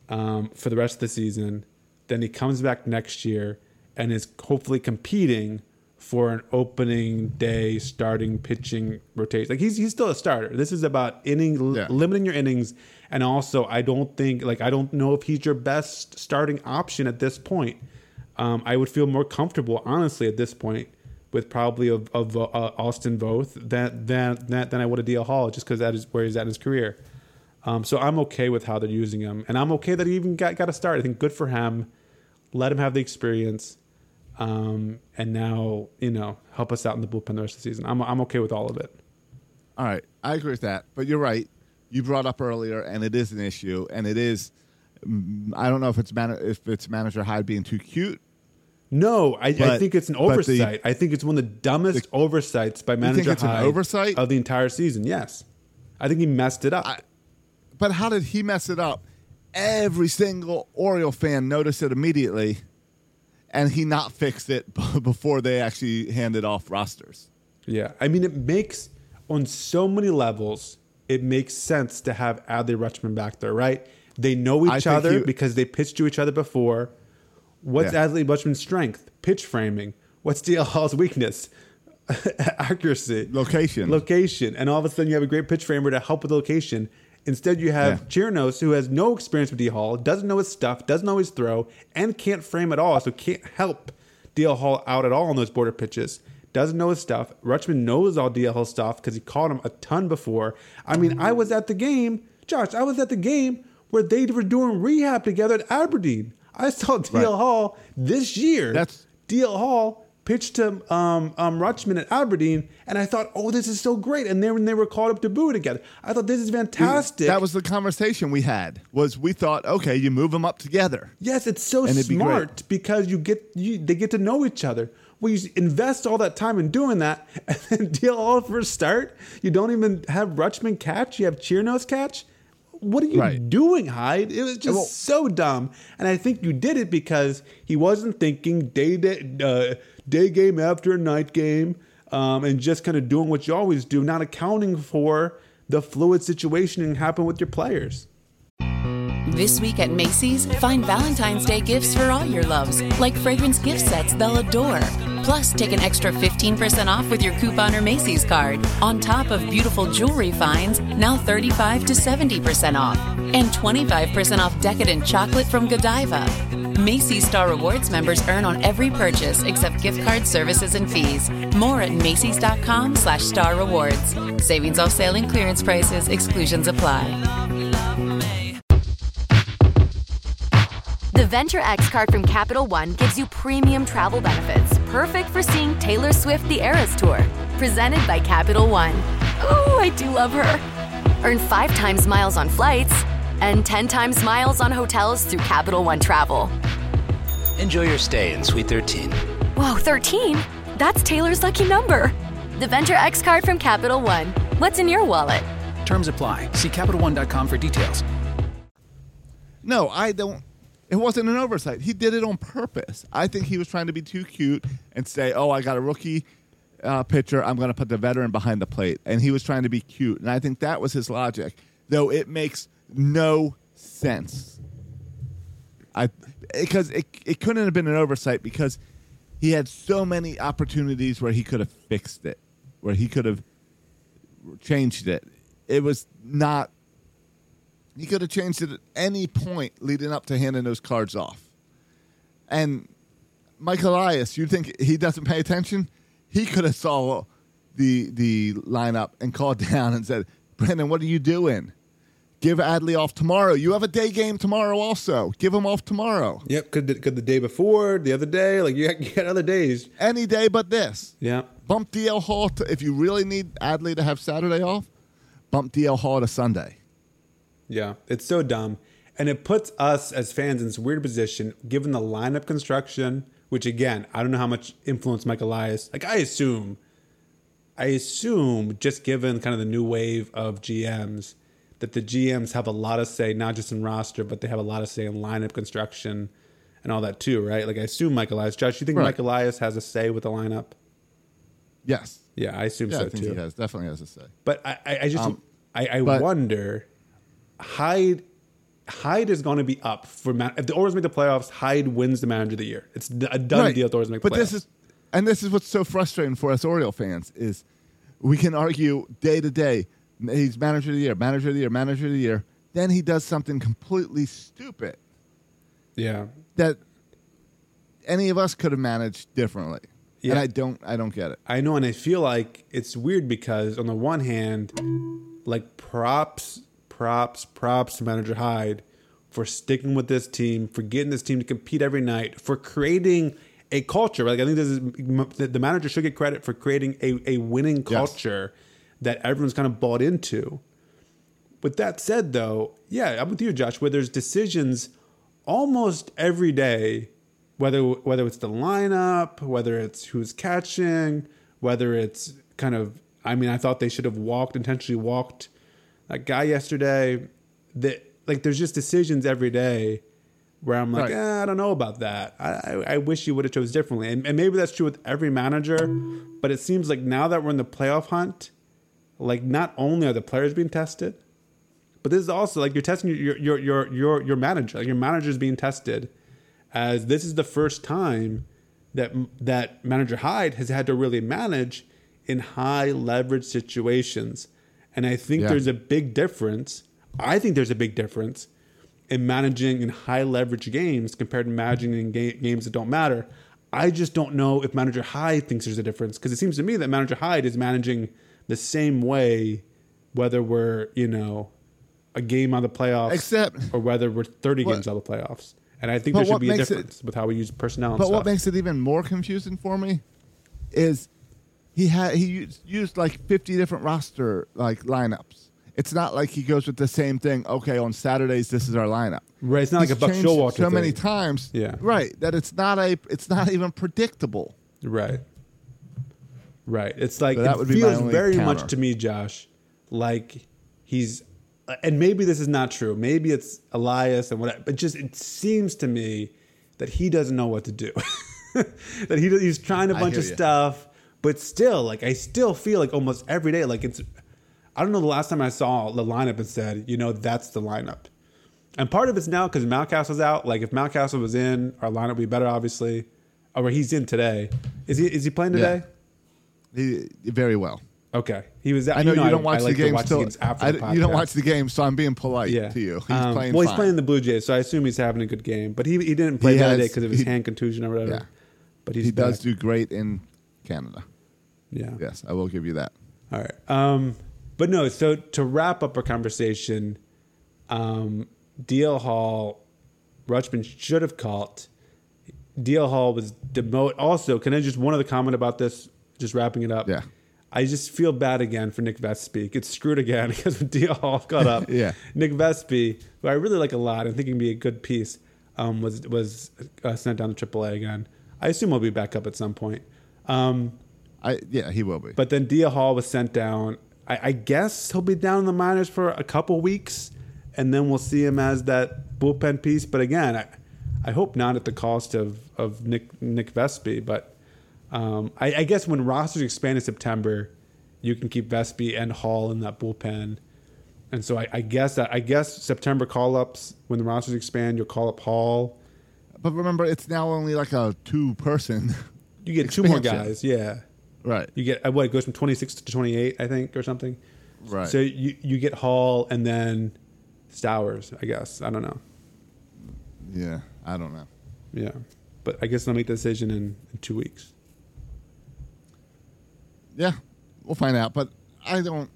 um, for the rest of the season. Then he comes back next year and is hopefully competing for an opening day starting pitching rotation. Like he's he's still a starter. This is about inning Yeah. limiting your innings, and also I don't think like I don't know if he's your best starting option at this point. Um, I would feel more comfortable, honestly, at this point with probably of, of uh, Austin Voth than than than, than I would a DL Hall, just because that is where he's at in his career. Um, so I'm okay with how they're using him, and I'm okay that he even got got a start. I think good for him. Let him have the experience, um, and now you know help us out in the bullpen the rest of the season. I'm I'm okay with all of it. All right, I agree with that. But you're right. You brought up earlier, and it is an issue, and it is. I don't know if it's man- if it's manager Hyde being too cute. No, I, I think it's an but the- oversight. I think it's one of the dumbest oversights by think manager it's an Hyde oversight? of the entire season. Yes, I think he messed it up. But how did he mess it up? Every single Oriole fan noticed it immediately, and he not fixed it before they actually handed off rosters. Yeah, I mean, it makes on so many levels. It makes sense to have Adley Rutschman back there, right? They know each other he- because they pitched to each other before. What's Yeah. Adley Rutschman's strength? Pitch framing. What's DL Hall's weakness? Accuracy, Location. location, and all of a sudden you have a great pitch framer to help with the location. Instead, you have Chirinos, who has no experience with D Hall, doesn't know his stuff, doesn't know his throw, and can't frame at all, so can't help DL Hall out at all on those border pitches. Doesn't know his stuff. Rutschman knows all DL Hall stuff because he caught him a ton before. I mean, I was at the game, Josh. I was at the game where they were doing rehab together at Aberdeen. I saw DL Right. Hall this year. That's- DL Hall pitched to um, um, Rutschman at Aberdeen, and I thought, oh, this is so great. And then when they were called up to Bowie together, I thought this is fantastic. That was the conversation we had. Was we thought, okay, you move them up together. Yes, it's so And it'd be smart because you get you they get to know each other. Well, you invest all that time in doing that, and then DL Hall first start. You don't even have Rutschman catch. You have Chirinos catch. what are you Right. doing, Hyde? It was just Well- so dumb. And I think you did it because he wasn't thinking day day uh, day game after night game, um, and just kind of doing what you always do, not accounting for the fluid situation and happen with your players. This week at Macy's, find Valentine's Day gifts for all your loves, like fragrance gift sets they'll adore. Plus, take an extra 15% off with your coupon or Macy's card, on top of beautiful jewelry finds, now 35 to 70% off, and 25% off decadent chocolate from Godiva. Macy's Star Rewards members earn on every purchase except gift card services and fees. More at Macy's.com slash star rewards. Savings off sale and clearance prices, exclusions apply. The Venture X card from Capital One gives you premium travel benefits, perfect for seeing Taylor Swift the Eras Tour. Presented by Capital One. Ooh, I do love her. Earn five times miles on flights and 10 times miles on hotels through Capital One Travel. Enjoy your stay in Suite 13. Whoa, 13? That's Taylor's lucky number. The Venture X card from Capital One. What's in your wallet? Terms apply. See CapitalOne.com for details. No, I don't. It wasn't an oversight. He did it on purpose. I think he was trying to be too cute and say, "Oh, I got a rookie uh, pitcher. I'm going to put the veteran behind the plate," and he was trying to be cute. And I think that was his logic, though it makes no sense. I because it it couldn't have been an oversight because he had so many opportunities where he could have fixed it, where he could have changed it. It was not he could have changed it at any point leading up to handing those cards off. And Mike Elias, you think he doesn't pay attention? He could have saw the the lineup and called down and said, "Brandon, what are you doing? Give Adley off tomorrow. You have a day game tomorrow, also. Give him off tomorrow. Yep, could the, could the day before, the other day, like you had, other days. Any day but this. Yeah. Bump DL Hall to, if you really need Adley to have Saturday off. Bump DL Hall to Sunday. Yeah, it's so dumb. And it puts us as fans in this weird position, given the lineup construction, which again, I don't know how much influence Mike Elias. Like I assume, I assume just given kind of the new wave of GMs, that the GMs have a lot of say, not just in roster, but they have a lot of say in lineup construction and all that too, right? Like I assume Mike Elias. Josh, you think Right. Mike Elias has a say with the lineup? Yes. Yeah, I assume Yeah, so I think too. he has definitely has a say. But I, I, I just Um, I, I but- wonder Hyde Hyde is going to be up for man, if the Orioles make the playoffs. Hyde wins the manager of the year. It's a done Right. deal. If the Orioles make the but playoffs. this is and this is what's so frustrating for us Oriole fans is we can argue day to day he's manager of the year manager of the year manager of the year then he does something completely stupid yeah. that any of us could have managed differently Yeah. and I don't I don't get it I know, and I feel like it's weird because on the one hand, like props, props, props to manager Hyde for sticking with this team, for getting this team to compete every night, for creating a culture. Like I think this is the the manager should get credit for creating a, a winning culture that everyone's kind of bought into. With that said, though, yeah, I'm with you, Josh. Where there's decisions almost every day, whether whether it's the lineup, whether it's who's catching, whether it's kind of. I mean, I thought they should have walked intentionally walked that guy yesterday. That like, there's just decisions every day where I'm like, Right. eh, I don't know about that. I, I, I wish you would have chose differently, and, and maybe that's true with every manager. But it seems like now that we're in the playoff hunt, like not only are the players being tested, but this is also like you're testing your your your your your manager. Like your manager is being tested, as this is the first time that that manager Hyde has had to really manage in high leverage situations, and I think Yeah. there's a big difference. I think there's a big difference in managing in high leverage games compared to managing in ga- games that don't matter. I just don't know if manager Hyde thinks there's a difference because it seems to me that manager Hyde is managing the same way, whether we're you know a game on the playoffs, Except- or whether we're 30 What- games on the playoffs. And I think there should be a makes it- difference with how we use personnel. But what makes it even more confusing for me is he had he used, used like fifty different roster like lineups. It's not like he goes with the same thing. Okay, on Saturdays this is our lineup. Right, it's not like a Buck Showalter so many times. Yeah. right. That it's not a it's not even predictable. Right. Right. It's like So that it would be feels very counter. much to me, Josh, like he's and maybe this is not true. Maybe it's Elias and whatever. But just it seems to me that he doesn't know what to do. that he he's trying a bunch of ya. stuff, but still, like I still feel like almost every day, like it's. I don't know the last time I saw the lineup and said, you know, that's the lineup. And part of it's now because Mountcastle's out. Like if Mountcastle was in, our lineup would be better, obviously. Or he's in today. Is he? Is he playing today? He, very well. Okay, he was. I know you, don't I watch like the to games watch till games after I- the you don't watch the games, so I'm being polite yeah. to you. He's Um, playing. Well, he's fine. playing the Blue Jays, so I assume he's having a good game. But he he didn't play He the other has- day because of his he- hand contusion or whatever. Yeah. But he's he does do great in Canada. Yeah. Yes, I will give you that. All right. Um, but no, so to wrap up our conversation, um, DL Hall, Rutschman should have called. DL Hall was demoted. Also, can I just one other comment about this? Just wrapping it up. Yeah. I just feel bad again for Nick Vespi. Gets screwed again because when DL Hall got up. Yeah. Nick Vespi, who I really like a lot and think can be a good piece, um, was was uh, sent down to AAA again. I assume he'll be back up at some point. Um, I yeah, he will be. but then DL Hall was sent down. I, I guess he'll be down in the minors for a couple weeks, and then we'll see him as that bullpen piece. But again, I, I hope not at the cost of, of Nick Nick Vespi. But um, I, I guess when rosters expand in September, you can keep Vespi and Hall in that bullpen. And so I, I guess that I guess September call ups when the rosters expand, you'll call up Hall. But remember, it's now only like a two person. You get two more guys, yeah. Right. You get uh, what it goes from twenty six to twenty eight, I think, or something. Right. So you you get Hall and then Stowers, I guess. I don't know. Yeah, I don't know. Yeah, but I guess they'll make the decision in, in two weeks. Yeah, we'll find out. But I don't.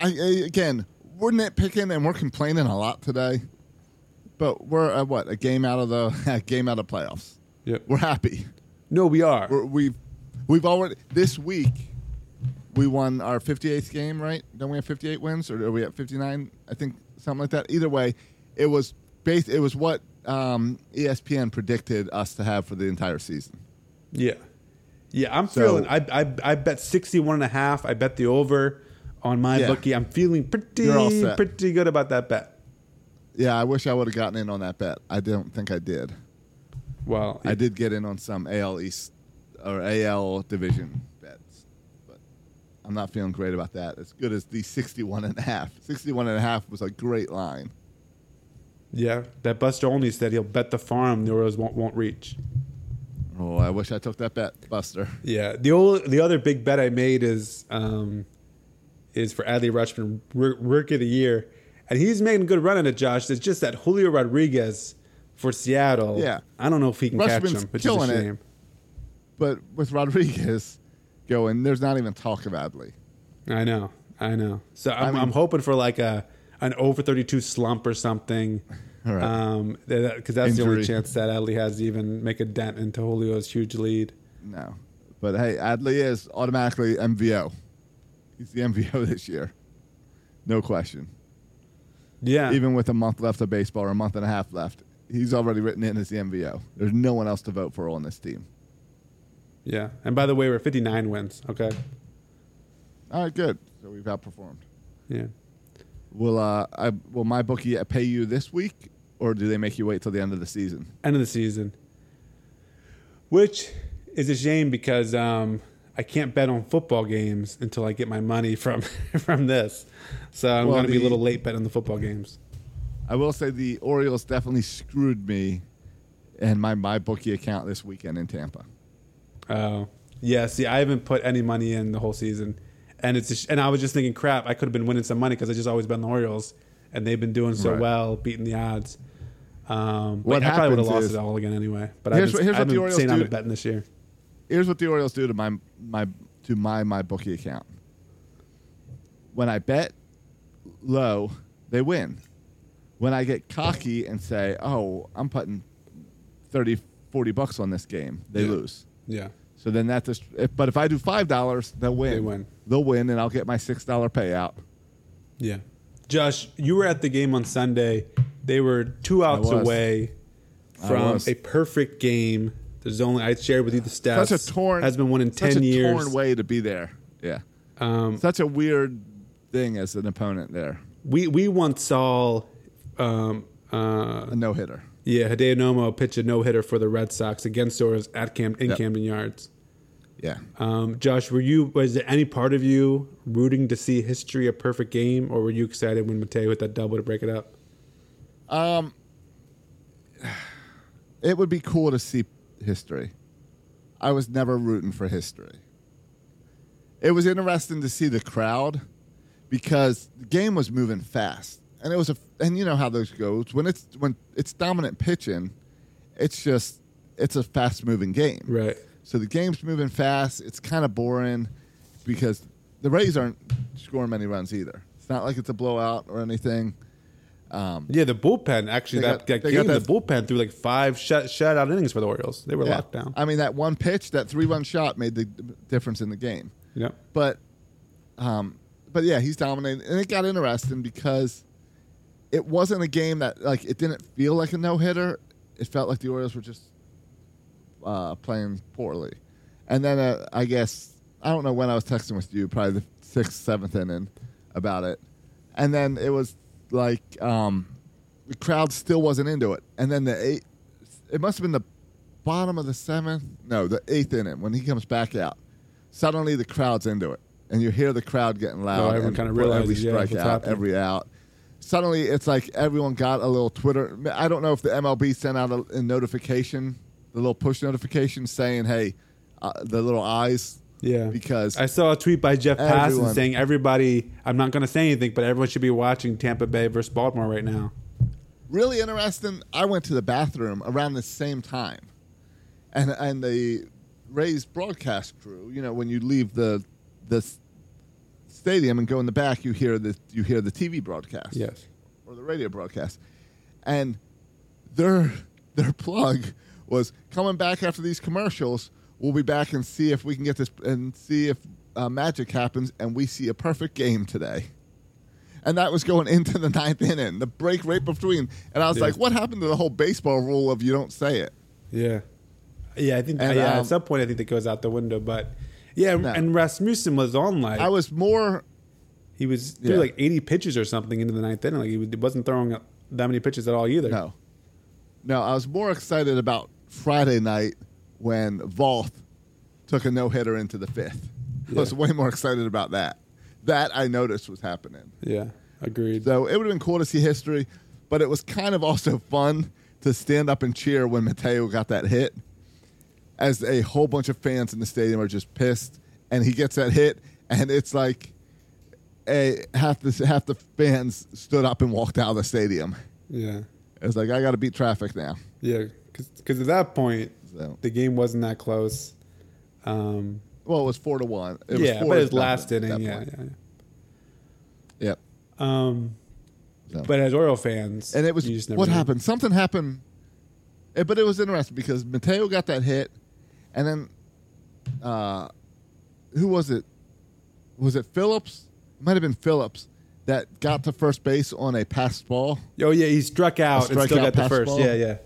I, I again, we're nitpicking and we're complaining a lot today. But we're at what a game out of the a game out of playoffs. Yep. We're happy. No, we are. We're, we've we've already this week. We won our 58th game, right? Don't we have 58 wins, or are we at 59? I think something like that. Either way, it was based. It was what um, ESPN predicted us to have for the entire season. Yeah, yeah. I'm So- feeling. I, I I bet sixty one and a half. I bet the over on my Yeah. bookie. I'm feeling pretty You're all set. pretty good about that bet. Yeah, I wish I would have gotten in on that bet. I don't think I did. Well, I did get in on some AL East or AL division bets, but I'm not feeling great about that. As good as the 61 and a half. 61 and a half was a great line. Yeah, that Buster Olney said he'll bet the farm the Orioles won't won't reach. Oh, I wish I took that bet, Buster. Yeah, the old the other big bet I made is um, is for Adley Rutschman r- rookie of the year, and he's making a good run at it. Josh, it's just that Julio Rodriguez for Seattle. Yeah. I don't know if he can catch him, which is a killing it. shame. But with Rodriguez going, there's not even talk of Adley. I know, I know. So I'm, I mean- I'm hoping for like a an over 32 slump or something. Right. Um, because that's the only chance that Adley has to even make a dent into Julio's huge lead. No. But hey, Adley is automatically MVO. He's the MVO this year. No question. Yeah. Even with a month left of baseball or a month and a half left, he's already written in as the MVO. There's no one else to vote for on this team. Yeah. And by the way, we're 59 wins. Okay. All right, good. So we've outperformed. Yeah. Will uh, I, will my bookie pay you this week, or do they make you wait till the end of the season? end of the season, which is a shame because um, I can't bet on football games until I get my money from from this. So I'm Well, going to be a little late betting on the football games. I will say the Orioles definitely screwed me and my my bookie account this weekend in Tampa. Oh, yeah. See, I haven't put any money in the whole season, and it's just, and I was just thinking, crap, I could have been winning some money because I just always bet on the Orioles, and they've been doing so Right. well, beating the odds. Um, What I probably would have lost it all again anyway. But Here's I've been, here's I've what the been Orioles saying I'm do- betting this year. Here's what the Orioles do to my my to my my bookie account. When I bet low, they win. When I get cocky and say, "Oh, I'm putting 30 40 bucks on this game," they Yeah. lose. Yeah. So then that just if, but if I do $5, they'll win. They win. They'll win and I'll get my $6 payout. Yeah. Josh, you were at the game on Sunday. They were two outs away from a perfect game. There's only I shared with you the stats. Such a torn has been won in ten years. torn way to be there. Yeah. Um, Such a weird thing as an opponent there. We we once saw um, uh, A no hitter. yeah Hideo Nomo pitch a no hitter for the Red Sox against Orioles at Camp in Yep. Camden Yards. Yeah. Um, Josh, were you was there any part of you rooting to see history a perfect game, or were you excited when Mateo hit that double to break it up? Um, it would be cool to see history. I was never rooting for history. It was interesting to see the crowd because the game was moving fast, and it was a and you know how those goes when it's when it's dominant pitching, it's just it's a fast moving game. Right. So the game's moving fast. It's kind of boring because the Rays aren't scoring many runs either. It's not like it's a blowout or anything. Um, Yeah, the bullpen actually that, got- that game got the bullpen threw like five shut shutout innings for the Orioles. They were Yeah. locked down. I mean, that one pitch, that three run shot made the difference in the game. Yeah. But, um, but yeah, he's dominating, and it got interesting because it wasn't a game that like it didn't feel like a no hitter. It felt like the Orioles were just uh, playing poorly, and then uh, I guess I don't know when I was texting with you, probably the sixth, seventh inning about it, and then it was like um, the crowd still wasn't into it, and then the eight, it must have been the bottom of the seventh, no, the eighth inning when he comes back out. Suddenly the crowd's into it, and you hear the crowd getting loud. Oh, everyone kinda for realizes, every yeah, strikeout, happening. every out. Suddenly, it's like everyone got a little Twitter. I don't know if the MLB sent out a, a notification, the little push notification saying, "Hey, uh, the little eyes." Yeah. Because I saw a tweet by Jeff Passan Everyone- saying everybody. I'm not going to say anything, but everyone should be watching Tampa Bay versus Baltimore right now. really interesting. I went to the bathroom around the same time, and and the Rays broadcast crew. You know, when you leave the the stadium and go in the back, you hear the you hear the TV broadcast. Yes. or the radio broadcast, and their their plug was coming back after these commercials. We'll be back and see if we can get this and see if uh, magic happens and we see a perfect game today. And that was going into the ninth inning, the break right between. And I was Yeah. like, what happened to the whole baseball rule of you don't say it? Yeah. Yeah, I think And, yeah, um, at some point I think that goes out the window, but yeah, and Rasmussen was on like I was more he was threw Yeah. like 80 pitches or something into the ninth inning. Like he was- wasn't throwing that many pitches at all either. No. No, I was more excited about Friday night when Voth took a no hitter into the fifth. I was way more excited about that. That I noticed was happening. Yeah, agreed. So it would have been cool to see history, but it was kind of also fun to stand up and cheer when Mateo got that hit, as a whole bunch of fans in the stadium are just pissed, and he gets that hit, and it's like a half the half the fans stood up and walked out of the stadium. Yeah. It's like I got to beat traffic now. Yeah, because at that point So. the game wasn't that close. Um, Well, it was four to one. It was yeah, four but his last inning, yeah, yeah, yeah. Yep. Um, So. but as Oriole fans, And it was you just never what know. happened. Something happened, Eh, but it was interesting because Mateo got that hit, and then uh, who was it? Was it Phillips? It might have been Phillips that got to first base on a passed ball. Oh yeah, he struck out and strikeout still got the first. ball? Yeah, yeah.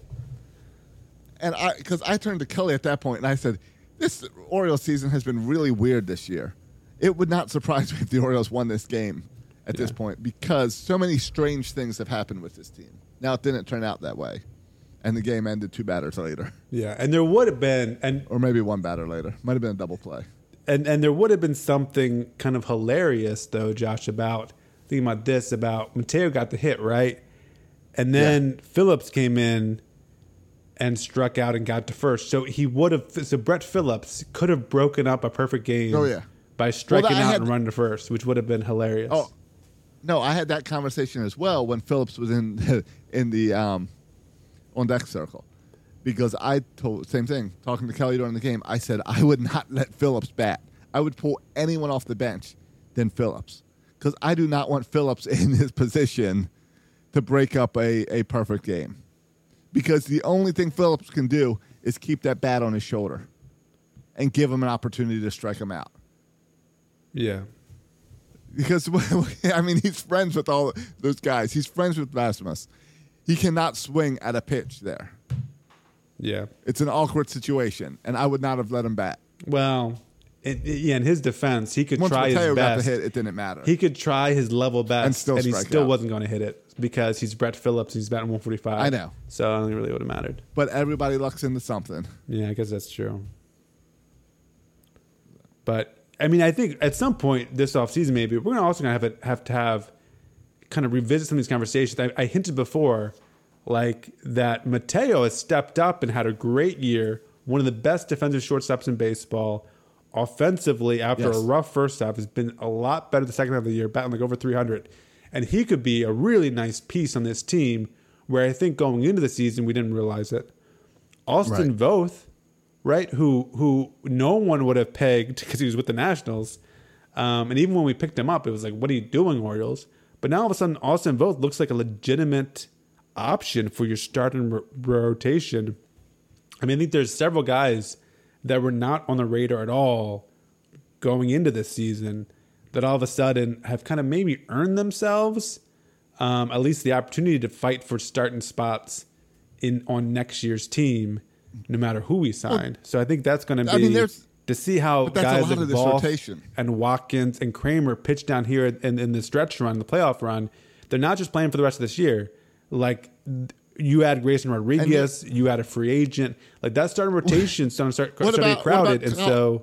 And I, because I turned to Kelly at that point and I said, "This Orioles season has been really weird this year. It would not surprise me if the Orioles won this game at this point because so many strange things have happened with this team. Now it didn't turn out that way, and the game ended two batters later, Yeah, and there would have been, and or maybe one batter later. Might have been a double play. and and there would have been something kind of hilarious though, Josh, about thinking about this about Mateo got the hit right, and then Phillips came in and struck out and got to first. So he would have. So Brett Phillips could have broken up a perfect game. Oh, yeah. by striking I out had- and running to first, which would have been hilarious. Oh, no, I had that conversation as well when Phillips was in the, in the um, on deck circle because I told same thing talking to Kelly during the game. I said I would not let Phillips bat. I would pull anyone off the bench than Phillips because I do not want Phillips in his position to break up a, a perfect game because the only thing Phillips can do is keep that bat on his shoulder and give him an opportunity to strike him out yeah, because I mean he's friends with all those guys. He's friends with Rasmus. He cannot swing at a pitch there. yeah. It's an awkward situation, and I would not have let him bat. Well, in, yeah, in his defense, he could Once try Mateo his got the hit, it didn't matter. He could try his level best, And still he still out. wasn't going to hit it because he's Brett Phillips. He's batting 145. I know. So I don't think it really would have mattered. but everybody lucks into something. Yeah, I guess that's true. But I mean, I think at some point this offseason, maybe we're gonna also gonna have it, have to have kind of revisit some of these conversations. I, I hinted before, like that Mateo has stepped up and had a great year, one of the best defensive shortstops in baseball. Offensively, after Yes. a rough first half, has been a lot better the second half of the year, batting like over 300. And he could be a really nice piece on this team where I think going into the season, we didn't realize it. Austin Right. Voth, right? Who who no one would have pegged because he was with the Nationals, um, and even when we picked him up, it was like, "What are you doing, Orioles?" But now all of a sudden, Austin Voth looks like a legitimate option for your starting ro- rotation. I mean, I think there's several guys that were not on the radar at all going into this season that all of a sudden have kind of maybe earned themselves um, at least the opportunity to fight for starting spots in on next year's team, no matter who we sign. so I think that's going to be I mean, to see how but that's a guys like and Watkins and Kremer pitch down here in, in the stretch run, the playoff run. They're not just playing for the rest of this year. Like you add Grayson Rodriguez, you add a free agent. Like that starting rotation starting to start to about- get crowded, and so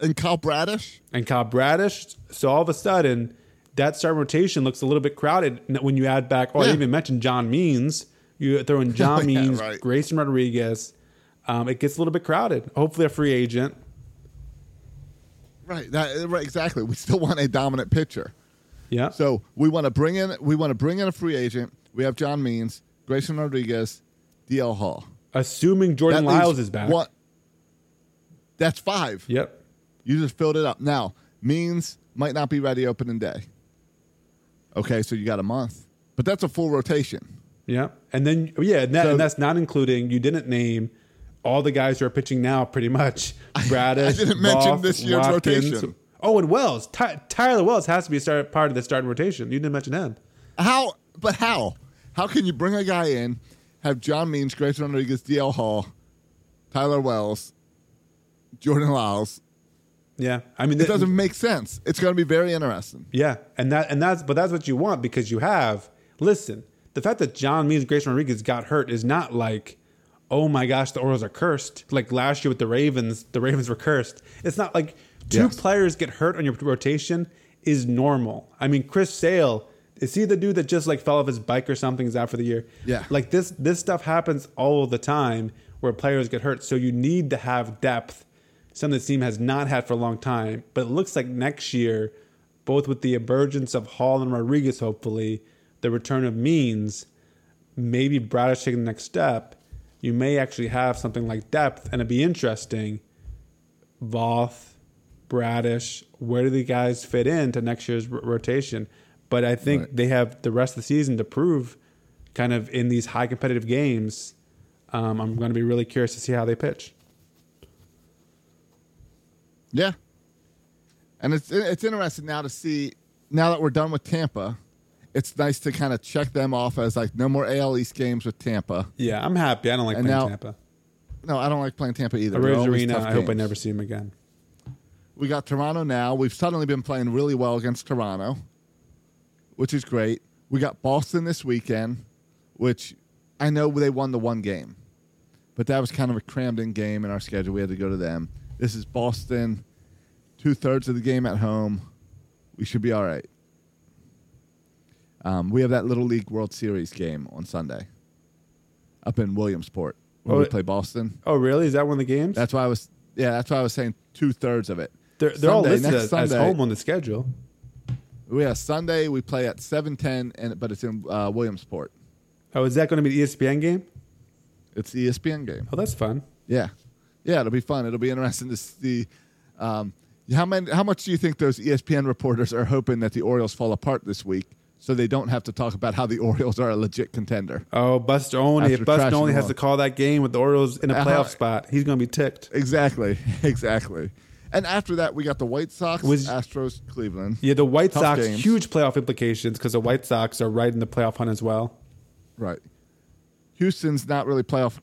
And Kyle Bradish? and Kyle Bradish. So all of a sudden, that starting rotation looks a little bit crowded when you add back. Oh, I Yeah. didn't even mention John Means. You throw in John Oh, yeah, Means, right. Grayson Rodriguez. Um, it gets a little bit crowded. Hopefully, a free agent. Right, that, right, exactly. We still want a dominant pitcher. Yeah. So we want to bring in we want to bring in a free agent. We have John Means, Grayson Rodriguez, DL Hall. Assuming Jordan Lyles is back. one- that's five. Yep. You just filled it up. Now, Means might not be ready opening day. Okay, so you got a month. But that's a full rotation. Yeah, and then yeah, and, that, So- and that's not including you didn't name all the guys who are pitching now, pretty much. Bradish, I didn't mention this year's Watkins. rotation. Oh, and Wells, Ty- Tyler Wells has to be a start, part of the starting rotation. You didn't mention him. How? But how? How can you bring a guy in, have John Means, Grayson Rodriguez, DL Hall, Tyler Wells, Jordan Lyles? Yeah, I mean, It th- doesn't make sense. It's going to be very interesting. Yeah, and that and that's but that's what you want because you have listen. The fact that John Means Grayson Rodriguez got hurt is not like, oh my gosh, the Orioles are cursed. Like last year with the Ravens, the Ravens were cursed. It's not like two Yes. players get hurt on your rotation is normal. I mean, Chris Sale is he the dude that just like fell off his bike or something is out for the year? Yeah. like this this stuff happens all the time where players get hurt. So you need to have depth something the team has not had for a long time. But it looks like next year, both with the emergence of Hall and Rodriguez, hopefully, the return of Means, maybe Bradish taking the next step, you may actually have something like depth, and it'd be interesting. Voth, Bradish, where do the guys fit into next year's r- rotation? But I think Right. they have the rest of the season to prove, kind of in these high competitive games. Um, I'm going to be really curious to see how they pitch. Yeah. And it's it's interesting now to see now that we're done with Tampa, it's nice to kind of check them off as like no more AL East games with Tampa. Yeah, I'm happy. I don't like And playing now- Tampa. No, I don't like playing Tampa either. They're Arrays always Arena. I hope I never see him again. We got Toronto now. We've suddenly been playing really well against Toronto, which is great. We got Boston this weekend, which I know they won the one game, but that was kind of a crammed in game in our schedule. We had to go to them. This is Boston, two thirds of the game at home. We should be all right. Um, we have that Little League World Series game on Sunday up in Williamsport when Oh, we play Boston. Oh, really? Is that one of the games? That's why I was yeah. That's why I was saying two thirds of it. they're they're all listed next as, as home on the schedule. We have Sunday. We play at seven ten, and but it's in uh, Williamsport. Oh, is that going to be the ESPN game? It's the ESPN game. Oh, that's fun. Yeah, yeah. It'll be fun. It'll be interesting to see. Um, how many? How much do you think those ESPN reporters are hoping that the Orioles fall apart this week, so they don't have to talk about how the Orioles are a legit contender? Oh, Buster Olney. If Buster Olney has to call that game with the Orioles in a Uh-huh. playoff spot, he's going to be ticked. Exactly, exactly. And after that, we got the White Sox, Was- Astros, Cleveland. Yeah, the White Tough Sox, games. huge playoff implications because the White Sox are right in the playoff hunt as well. Right. Houston's not really playoff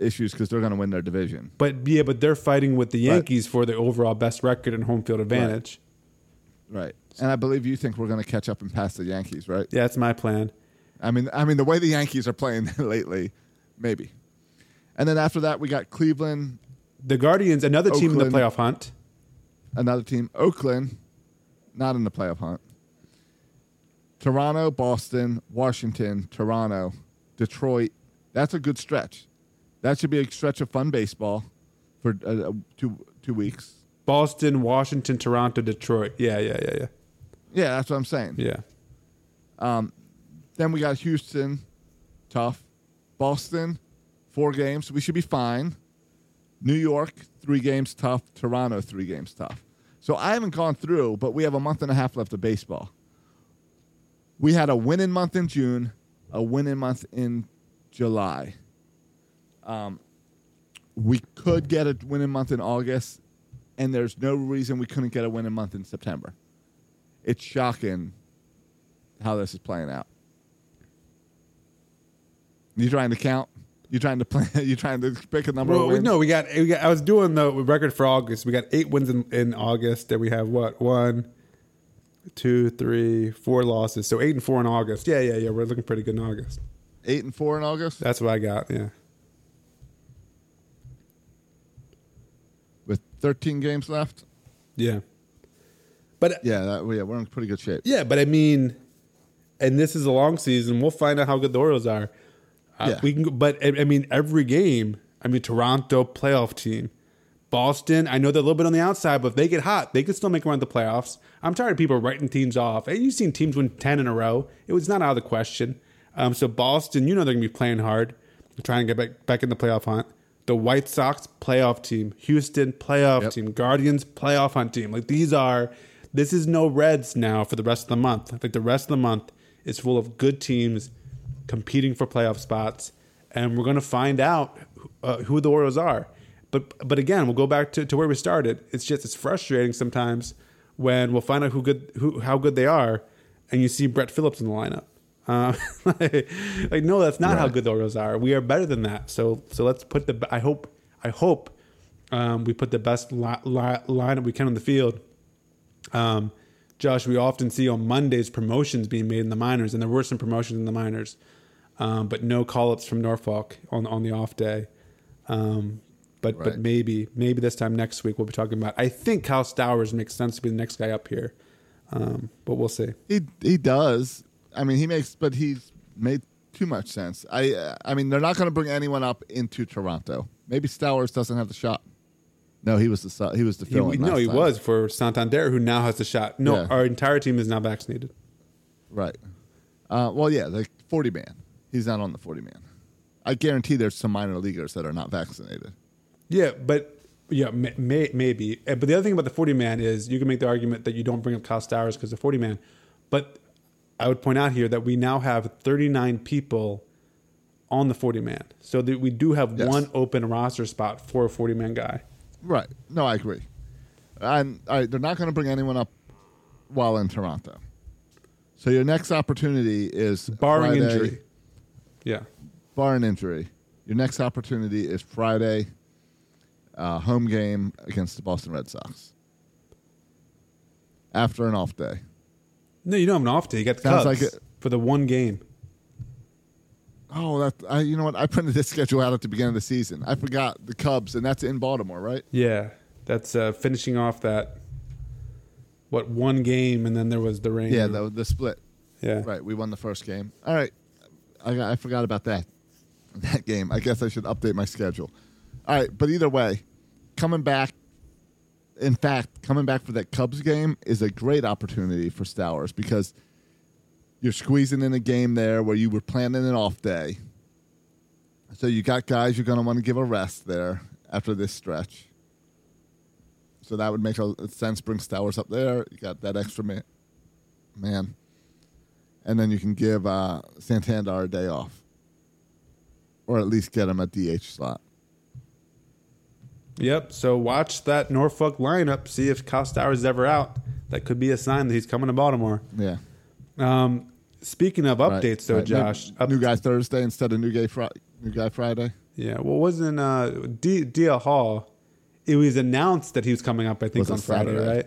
issues because they're going to win their division. But yeah, but they're fighting with the Right. Yankees for the overall best record and home field advantage. Right. And I believe you think we're going to catch up and pass the Yankees, right? Yeah, that's my plan. I mean, I mean the way the Yankees are playing lately, maybe. And then after that, we got Cleveland, The Guardians, another team in the playoff hunt. another team, Oakland, not in the playoff hunt. Toronto, Boston, Washington, Toronto, Detroit. That's a good stretch. That should be a stretch of fun baseball for uh, two two weeks. Boston, Washington, Toronto, Detroit. Yeah, yeah, yeah, yeah. Yeah, that's what I'm saying. Yeah. Um, then we got Houston, tough. Boston, four games. We should be fine. New York, three games tough. Toronto, three games tough. So I haven't gone through, but we have a month and a half left of baseball. We had a winning month in June, a winning month in July. Um, we could get a winning month in August, and there's no reason we couldn't get a winning month in September. It's shocking how this is playing out. You trying to count? You trying to plan? You trying to pick a number Well, no, we got, we got. I was doing the record for August. We got eight wins in, in August. Then we have what? One, two, three, four losses. So eight and four in August. Yeah, yeah, yeah. We're looking pretty good in August. Eight and four in August That's what I got. Yeah. with 13 games left. Yeah. But Yeah, that, yeah, we're in pretty good shape. yeah, but I mean, and this is a long season. We'll find out how good the Orioles are. Uh, Yeah. We can, but I I mean, every game. I mean, Toronto playoff team, Boston. I know they're a little bit on the outside, but if they get hot, they could still make a run at the playoffs. I'm tired of people writing teams off. And you've seen teams win ten in a row. It was not out of the question. Um, so Boston, you know they're gonna be playing hard, trying to get back back in the playoff hunt. The White Sox playoff team, Houston playoff Yep. team, Guardians playoff hunt team. Like these are, this is no Reds now for the rest of the month. Like the rest of the month is full of good teams competing for playoff spots, and we're going to find out uh, who the Orioles are. But but again, we'll go back to, to where we started. It's just it's frustrating sometimes when we'll find out who good who how good they are, and you see Brett Phillips in the lineup. Uh, like, like, no, that's not how good the Orioles are. We are better than that. So so let's put the I hope I hope um, we put the best li- li- lineup we can on the field. Um, Josh, we often see on Mondays promotions being made in the minors, and there were some promotions in the minors, um, but no call ups from Norfolk on on the off day. Um, but but maybe maybe this time next week we'll be talking about. I think Kyle Stowers makes sense to be the next guy up here, um, but we'll see. He he does. I mean, he makes, but he's made too much sense. I uh, I mean, they're not going to bring anyone up into Toronto. Maybe Stowers doesn't have the shot. No, he was the he was the He, fill-in no, he time. was for Santander, who now has the shot. No, Yeah. our entire team is now vaccinated. right. Uh, well, yeah, the forty man. He's not on the forty man. I guarantee there's some minor leaguers that are not vaccinated. Yeah, but yeah, may, may, maybe. Uh, But the other thing about the forty man is you can make the argument that you don't bring up Kyle Stowers because the forty man. But I would point out here that we now have thirty nine people on the forty man, so that we do have Yes. one open roster spot for a forty man guy. Right. No, I agree. And right, they're not going to bring anyone up while in Toronto. So your next opportunity is Barring Friday- injury. Yeah. Barring injury, your next opportunity is Friday, uh, home game against the Boston Red Sox. After an off day. No, you don't have an off day. You got the Sounds Cubs like it- for the one game. Oh, that I, you know what? I printed this schedule out at the beginning of the season. I forgot the Cubs, and that's in Baltimore, right? Yeah, that's uh, finishing off that. What one game, and then there was the rain. Yeah, the the split. Yeah. Right. We won the first game. All right. I, I forgot about that. That game. I guess I should update my schedule. All right. But either way, coming back, in fact, coming back for that Cubs game is a great opportunity for Stowers because you're squeezing in a game there where you were planning an off day. So you got guys you're going to want to give a rest there after this stretch. So that would make sense. Bring Stowers up there. You got that extra man. man and then you can give uh, Santander a day off, or at least get him a DH slot. Yep. So watch that Norfolk lineup. See if Kyle is ever out. That could be a sign that he's coming to Baltimore. Yeah. Um, speaking of Right, updates, though, right. Josh, Maybe new guy Thursday instead of new guy Friday. New Guy Friday. Yeah. Well, wasn't uh, D- DL Hall? It was announced that he was coming up. I think Was on Friday, Saturday? right?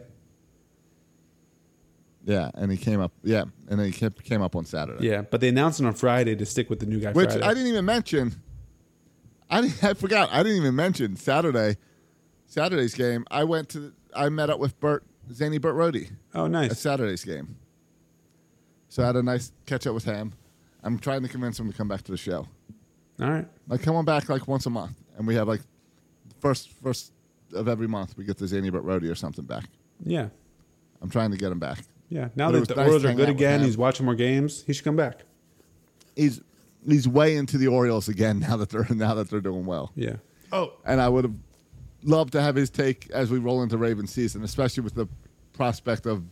Yeah, and he came up. Yeah, and he kept, came up on Saturday. Yeah, but they announced it on Friday to stick with the new guy. Which Friday. I didn't even mention. I I forgot. I didn't even mention Saturday. Saturday's game. I went to. I met up with Bert Zany Bert Rhodey. Oh, nice. At Saturday's game. So I had a nice catch up with him. I'm trying to convince him to come back to the show. All right. Like come on back like once a month, and we have like first first of every month we get the Zany Bert Rhodey or something back. Yeah. I'm trying to get him back. Yeah. Now But that the nice Orioles are good again, he's watching more games. He should come back. He's he's way into the Orioles again now that they're now that they're doing well. Yeah. Oh. and I would have loved to have his take as we roll into Raven season, especially with the prospect of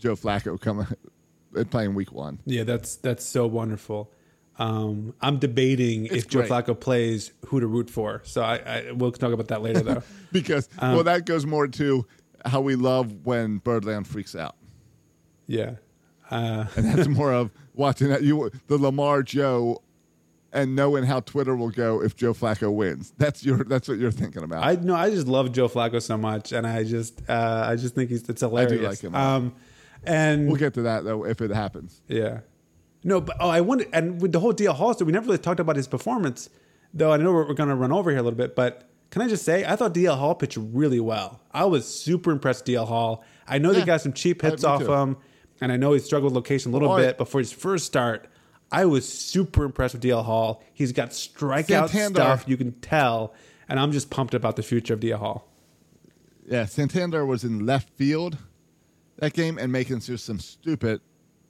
Joe Flacco coming and playing Week One. Yeah, that's that's so wonderful. Um, I'm debating It's if Joe. Flacco plays who to root for. So I, I we'll talk about that later though. because Um, well, that goes more to how we love when Birdland freaks out, yeah. Uh, and that's more of watching that you the Lamar Joe. And knowing how Twitter will go if Joe Flacco wins, that's your that's what you're thinking about. I know I just love Joe Flacco so much, and I just uh, I just think he's it's hilarious. I do like him. Um, and we'll get to that though if it happens. Yeah. No, but oh, I wonder, and with the whole DL Hall story, we never really talked about his performance, though I know we're, we're going to run over here a little bit, but can I just say, I thought DL Hall pitched really well. I was super impressed DL Hall. I know they got some cheap Uh, hits off too. him, and I know he struggled with location a little Oh, bit, for his first start, I was super impressed with DL Hall. He's got strikeout Santander- stuff, you can tell, and I'm just pumped about the future of DL Hall. Yeah, Santander was in left field that game and making just some stupid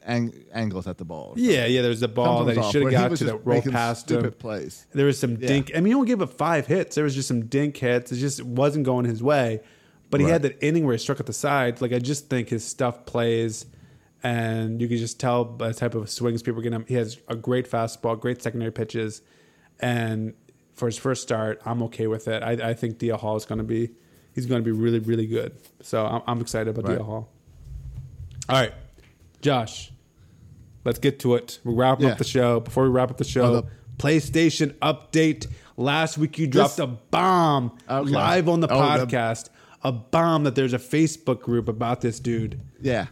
ang- angles at the ball. Yeah, yeah. There's a ball that he should have got to that rolled past stupid him. plays. There was some Yeah. dink. I mean, he only gave up five hits. There was just some dink hits. It just wasn't going his way. But he had that inning where he struck at the side. Like I just think his stuff plays, and you can just tell by the type of swings people are getting him. He has a great fastball, great secondary pitches, and for his first start, I'm okay with it. I, I think DL Hall is going to be he's going to be really really good. So I'm, I'm excited about Right. DL Hall. All right, Josh. Let's get to it. We're wrapping Yeah. up the show. Before we wrap up the show, the- PlayStation update. Last week you dropped This- a bomb Okay. live on the Oh, the- podcast. a bomb that there's a Facebook group about this dude. Yeah.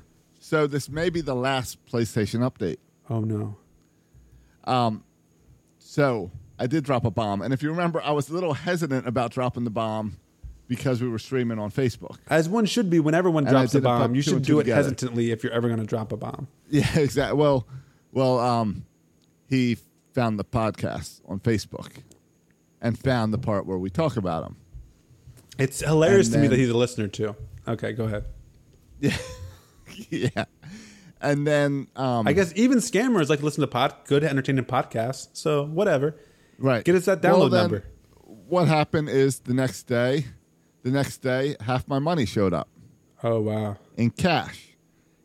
So this may be the last PlayStation update. Oh no. Um, so I did drop a bomb, and if you remember, I was a little hesitant about dropping the bomb because we were streaming on Facebook. As one should be when everyone And drops a bomb. You should do it together. hesitantly if you're ever going to drop a bomb. Yeah, exactly. Well, well, um, he found the podcast on Facebook and found the part where we talk about him. It's hilarious And to me that he's a listener too. Okay, go ahead. Yeah, yeah. And then um, I guess even scammers like listen to pod, good entertaining podcasts. So whatever. right. Get us that Well, download then, number. What happened is the next day, the next day, half my money showed up Oh wow. in cash.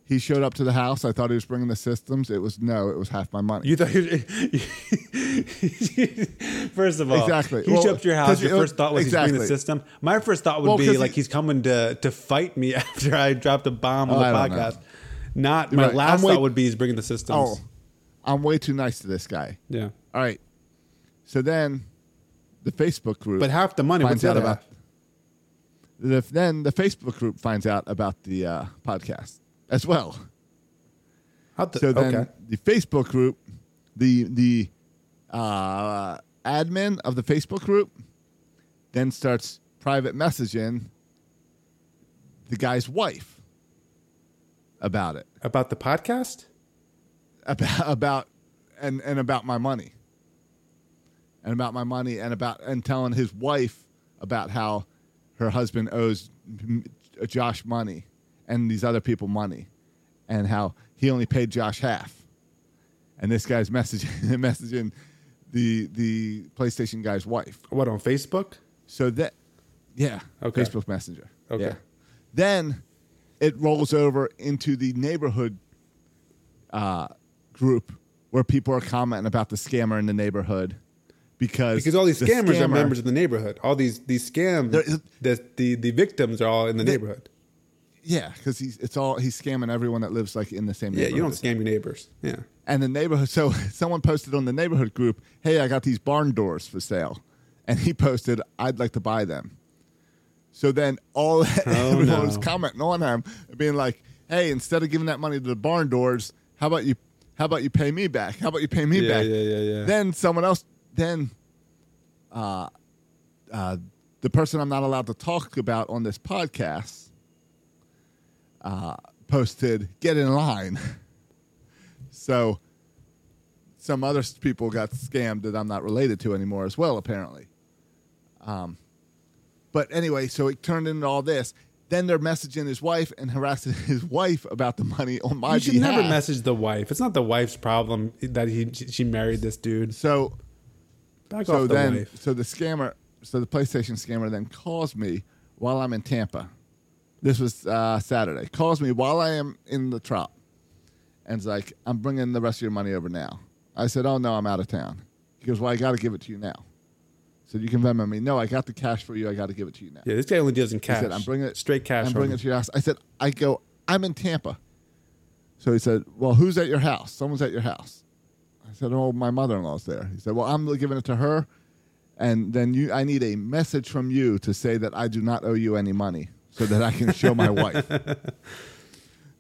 He showed up to the house. I thought he was bringing the systems. It was no. It was half my money. You thought First of all, Exactly. He Well, showed up to your house. Your first thought was he's bringing the system. My first thought would Well, be like he- he's coming to to fight me after I dropped a bomb on Oh, the I podcast. Not my Right. last way- thought would be he's bringing the systems. Oh, I'm way too nice to this guy. Yeah. All right. So then, the Facebook group. But half the money, finds what's out that about. The, then the Facebook group finds out about the uh, podcast as well. How the- so then okay. the Facebook group, the the uh, admin of the Facebook group, then starts private messaging the guy's wife about it, About the podcast? about about and and about my money, and about my money, and about and telling his wife about how her husband owes Josh money and these other people money, and how he only paid Josh half, and this guy's messaging messaging the the PlayStation guy's wife. What on Facebook? So that, yeah, Okay. Facebook Messenger. Okay. Yeah. Then it rolls over into the neighborhood uh, group where people are commenting about the scammer in the neighborhood because Because all these the scammers are members of the neighborhood. All these these scams, the, the the victims are all in the They- neighborhood. Yeah, because he's it's all he's scamming everyone that lives like in the same Yeah, you don't scam your neighbors. Yeah. And the neighborhood, so someone posted on the neighborhood group, "Hey, I got these barn doors for sale," and he posted, "I'd like to buy them." So then all everyone no. was commenting on him, being like, "Hey, instead of giving that money to the barn doors, how about you? How about you pay me back? How about you pay me Yeah, back?" yeah, yeah, yeah. Then someone else, then uh, uh, the person I'm not allowed to talk about on this podcast uh, posted, "Get in line." so some other people got scammed that I'm not related to anymore as well, apparently. Um, but anyway, so it turned into all this. Then they're messaging his wife and harassing his wife about the money on my you should behalf. never message the wife. It's not the wife's problem that he she married this dude. So back so off the then, wife. so the scammer, so the PlayStation scammer then calls me while I'm in Tampa. This was uh, Saturday. Calls me while I am in the trop, and it's like, "I'm bringing the rest of your money over now." I said, "Oh no, I'm out of town." He goes, "Well, I got to give it to you now." So you can Venmo me. No, I got the cash for you. I got to give it to you now. Yeah, this guy only deals in cash. He said, "I'm bringing it straight cash. I'm bringing it to your house." I said, "I go. I'm in Tampa." So he said, "Well, who's at your house? Someone's at your house." I said, "Oh, my mother-in-law's there." He said, "Well, I'm giving it to her, and then you. I need a message from you to say that I do not owe you any money, so that I can show my wife."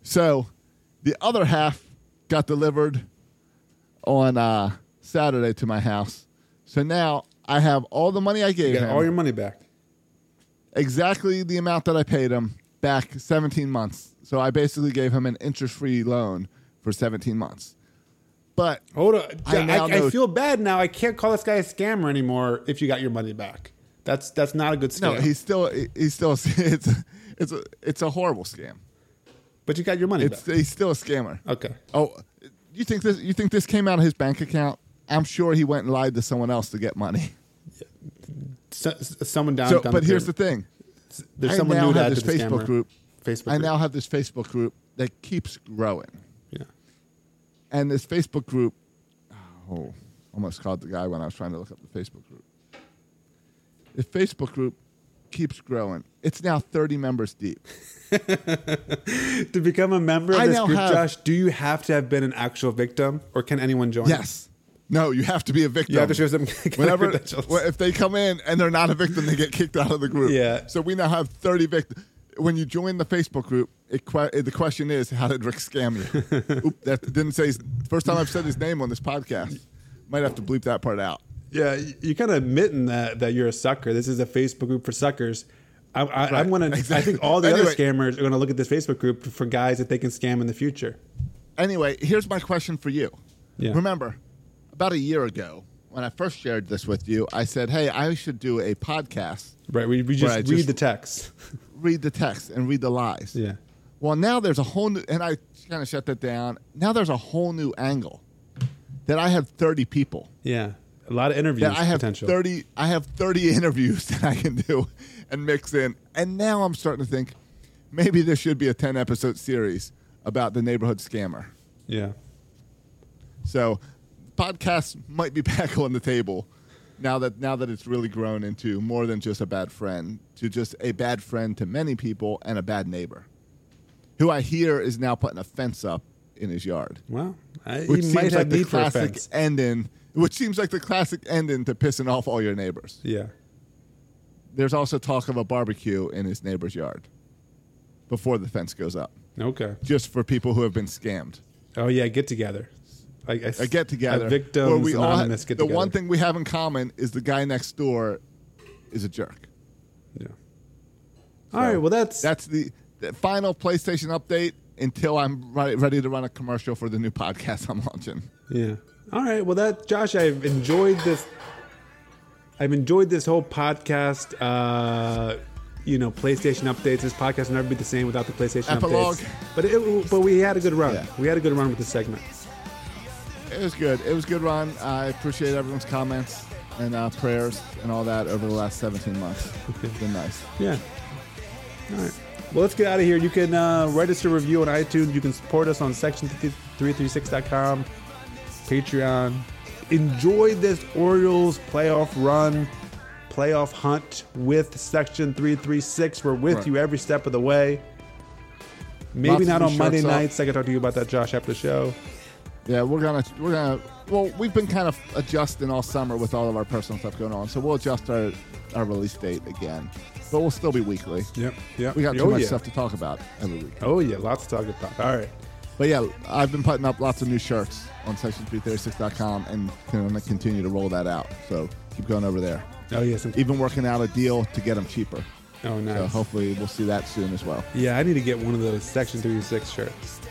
So, the other half got delivered on uh, Saturday to my house. So now I have all the money I gave You got him all your money back. exactly the amount that I paid him back 17 months. So I basically gave him an interest-free loan for 17 months. But Hold on. I I, I, feel bad now. I can't call this guy a scammer anymore if you got your money back. That's that's not a good scam. no, he's still he's still it's a, it's a it's a horrible scam. but you got your money It's back. he's still a scammer. Okay. Oh, you think this you think this came out of his bank account? I'm sure he went and lied to someone else to get money. So, s- someone down. So, down but the here's the pyramid. thing. There's I someone now new to have add this to the Facebook scammer. group. Facebook I group. now have this Facebook group that keeps growing. Yeah. And this Facebook group, oh, almost called the guy when I was trying to look up the Facebook group. The Facebook group keeps growing. It's now 30 members deep. to become a member of I this group, have- Josh, do you have to have been an actual victim, or can anyone join? Yes. No, you have to be a victim. You have to show some Whenever, credentials. if they come in and they're not a victim, they get kicked out of the group. Yeah. So we now have 30 victims. When you join the Facebook group, it, the question is, how did Rick scam you? Oop, that didn't say. His, first time I've said his name on this podcast. Might have to bleep that part out. Yeah, you're kind of admitting that that you're a sucker. This is a Facebook group for suckers. I, I, I'm gonna. I think all the Anyway. other scammers are gonna look at this Facebook group for guys that they can scam in the future. Anyway, here's my question for you. Yeah. Remember, about a year ago, when I first shared this with you, I said, "Hey, I should do a podcast, Right? We, we just read just- the text. read the text, and read the lies." Yeah. Well, now there's a whole new, and I kind of shut that down. Now there's a whole new angle that I have 30 people. Yeah. A lot of interviews That I have potential. 30. I have 30 interviews that I can do and mix in. And now I'm starting to think maybe this should be a 10 episode series about the neighborhood scammer. Yeah. So, podcasts might be back on the table now that now that it's really grown into more than just a bad friend to just a bad friend to many people and a bad neighbor, who I hear is now putting a fence up in his yard. Well, I, which seems might like have the need for a classic ending. Which seems like the classic ending to pissing off all your neighbors. Yeah. There's also talk of a barbecue in his neighbor's yard before the fence goes up, Okay. just for people who have been scammed. Oh yeah, get together. Like a, A get together. A victims where we all anonymous ha- get the one thing we have in common is the guy next door is a jerk. Yeah. All right. Well, that's that's the, the final PlayStation update until I'm ready to run a commercial for the new podcast I'm launching. Yeah. All right. Well, that Josh, I've enjoyed this. I've enjoyed this whole podcast. Uh, you know, PlayStation updates. This podcast will never be the same without the PlayStation Epilogue. updates. But it, but we had a good run. Yeah. We had a good run with this segment. It was good. It was a good run. I appreciate everyone's comments and uh, prayers and all that over the last 17 months. It's been nice. Yeah. All right. Well, let's get out of here. You can uh, write us a review on iTunes. You can support us on section336.com, Patreon. Enjoy this Orioles playoff run, playoff hunt with Section 336. We're with Right. you every step of the way. Maybe Lots not on Monday shirts up. nights. I can talk to you about that, Josh, after the show. Yeah, we're gonna we're gonna. Well, we've been kind of adjusting all summer with all of our personal stuff going on, so we'll adjust our our release date again. But we'll still be weekly. Yep, yep. We got too Oh, much yeah. stuff to talk about every week. Oh yeah, lots to talk about. All right. But yeah, I've been putting up lots of new shirts on section336.com and going to continue to roll that out. So keep going over there. Oh yes. Even working out a deal to get them cheaper. Oh nice. So hopefully we'll see that soon as well. Yeah, I need to get one of those Section 36 shirts.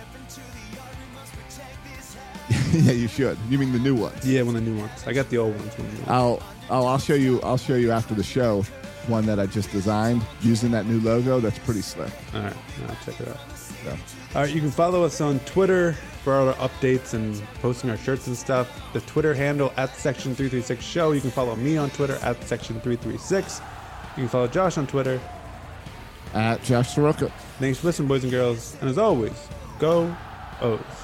yeah, you should. You mean the new ones? Yeah, one of the new ones. I got the old ones. One the ones. I'll I'll, I'll show you I'll show you after the show one that I just designed using that new logo. That's pretty slick. All right, I'll check it out. Yeah. All right, you can follow us on Twitter for all our updates and posting our shirts and stuff. The Twitter handle at Section336 Show. You can follow me on Twitter at Section336. You can follow Josh on Twitter. At Josh Soroka. Thanks for listening, boys and girls. And as always, go O's.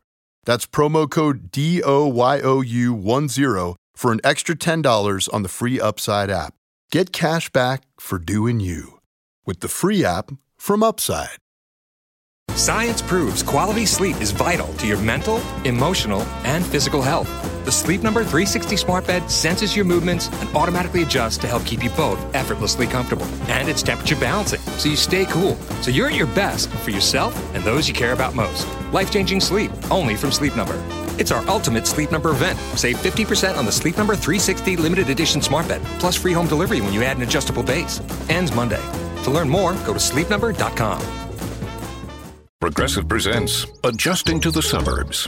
That's promo code DOYOU10 for an extra $10 on the free Upside app. Get cash back for doing you with the free app from Upside. Science proves quality sleep is vital to your mental, emotional, and physical health. The Sleep Number 360 smart bed senses your movements and automatically adjusts to help keep you both effortlessly comfortable. And it's temperature balancing, so you stay cool. So you're at your best for yourself and those you care about most. Life changing sleep, only from Sleep Number. It's our ultimate Sleep Number event. Save 50% on the Sleep Number 360 limited edition smart bed, plus free home delivery when you add an adjustable base. Ends Monday. To learn more, go to sleepnumber.com. Progressive presents Adjusting to the Suburbs.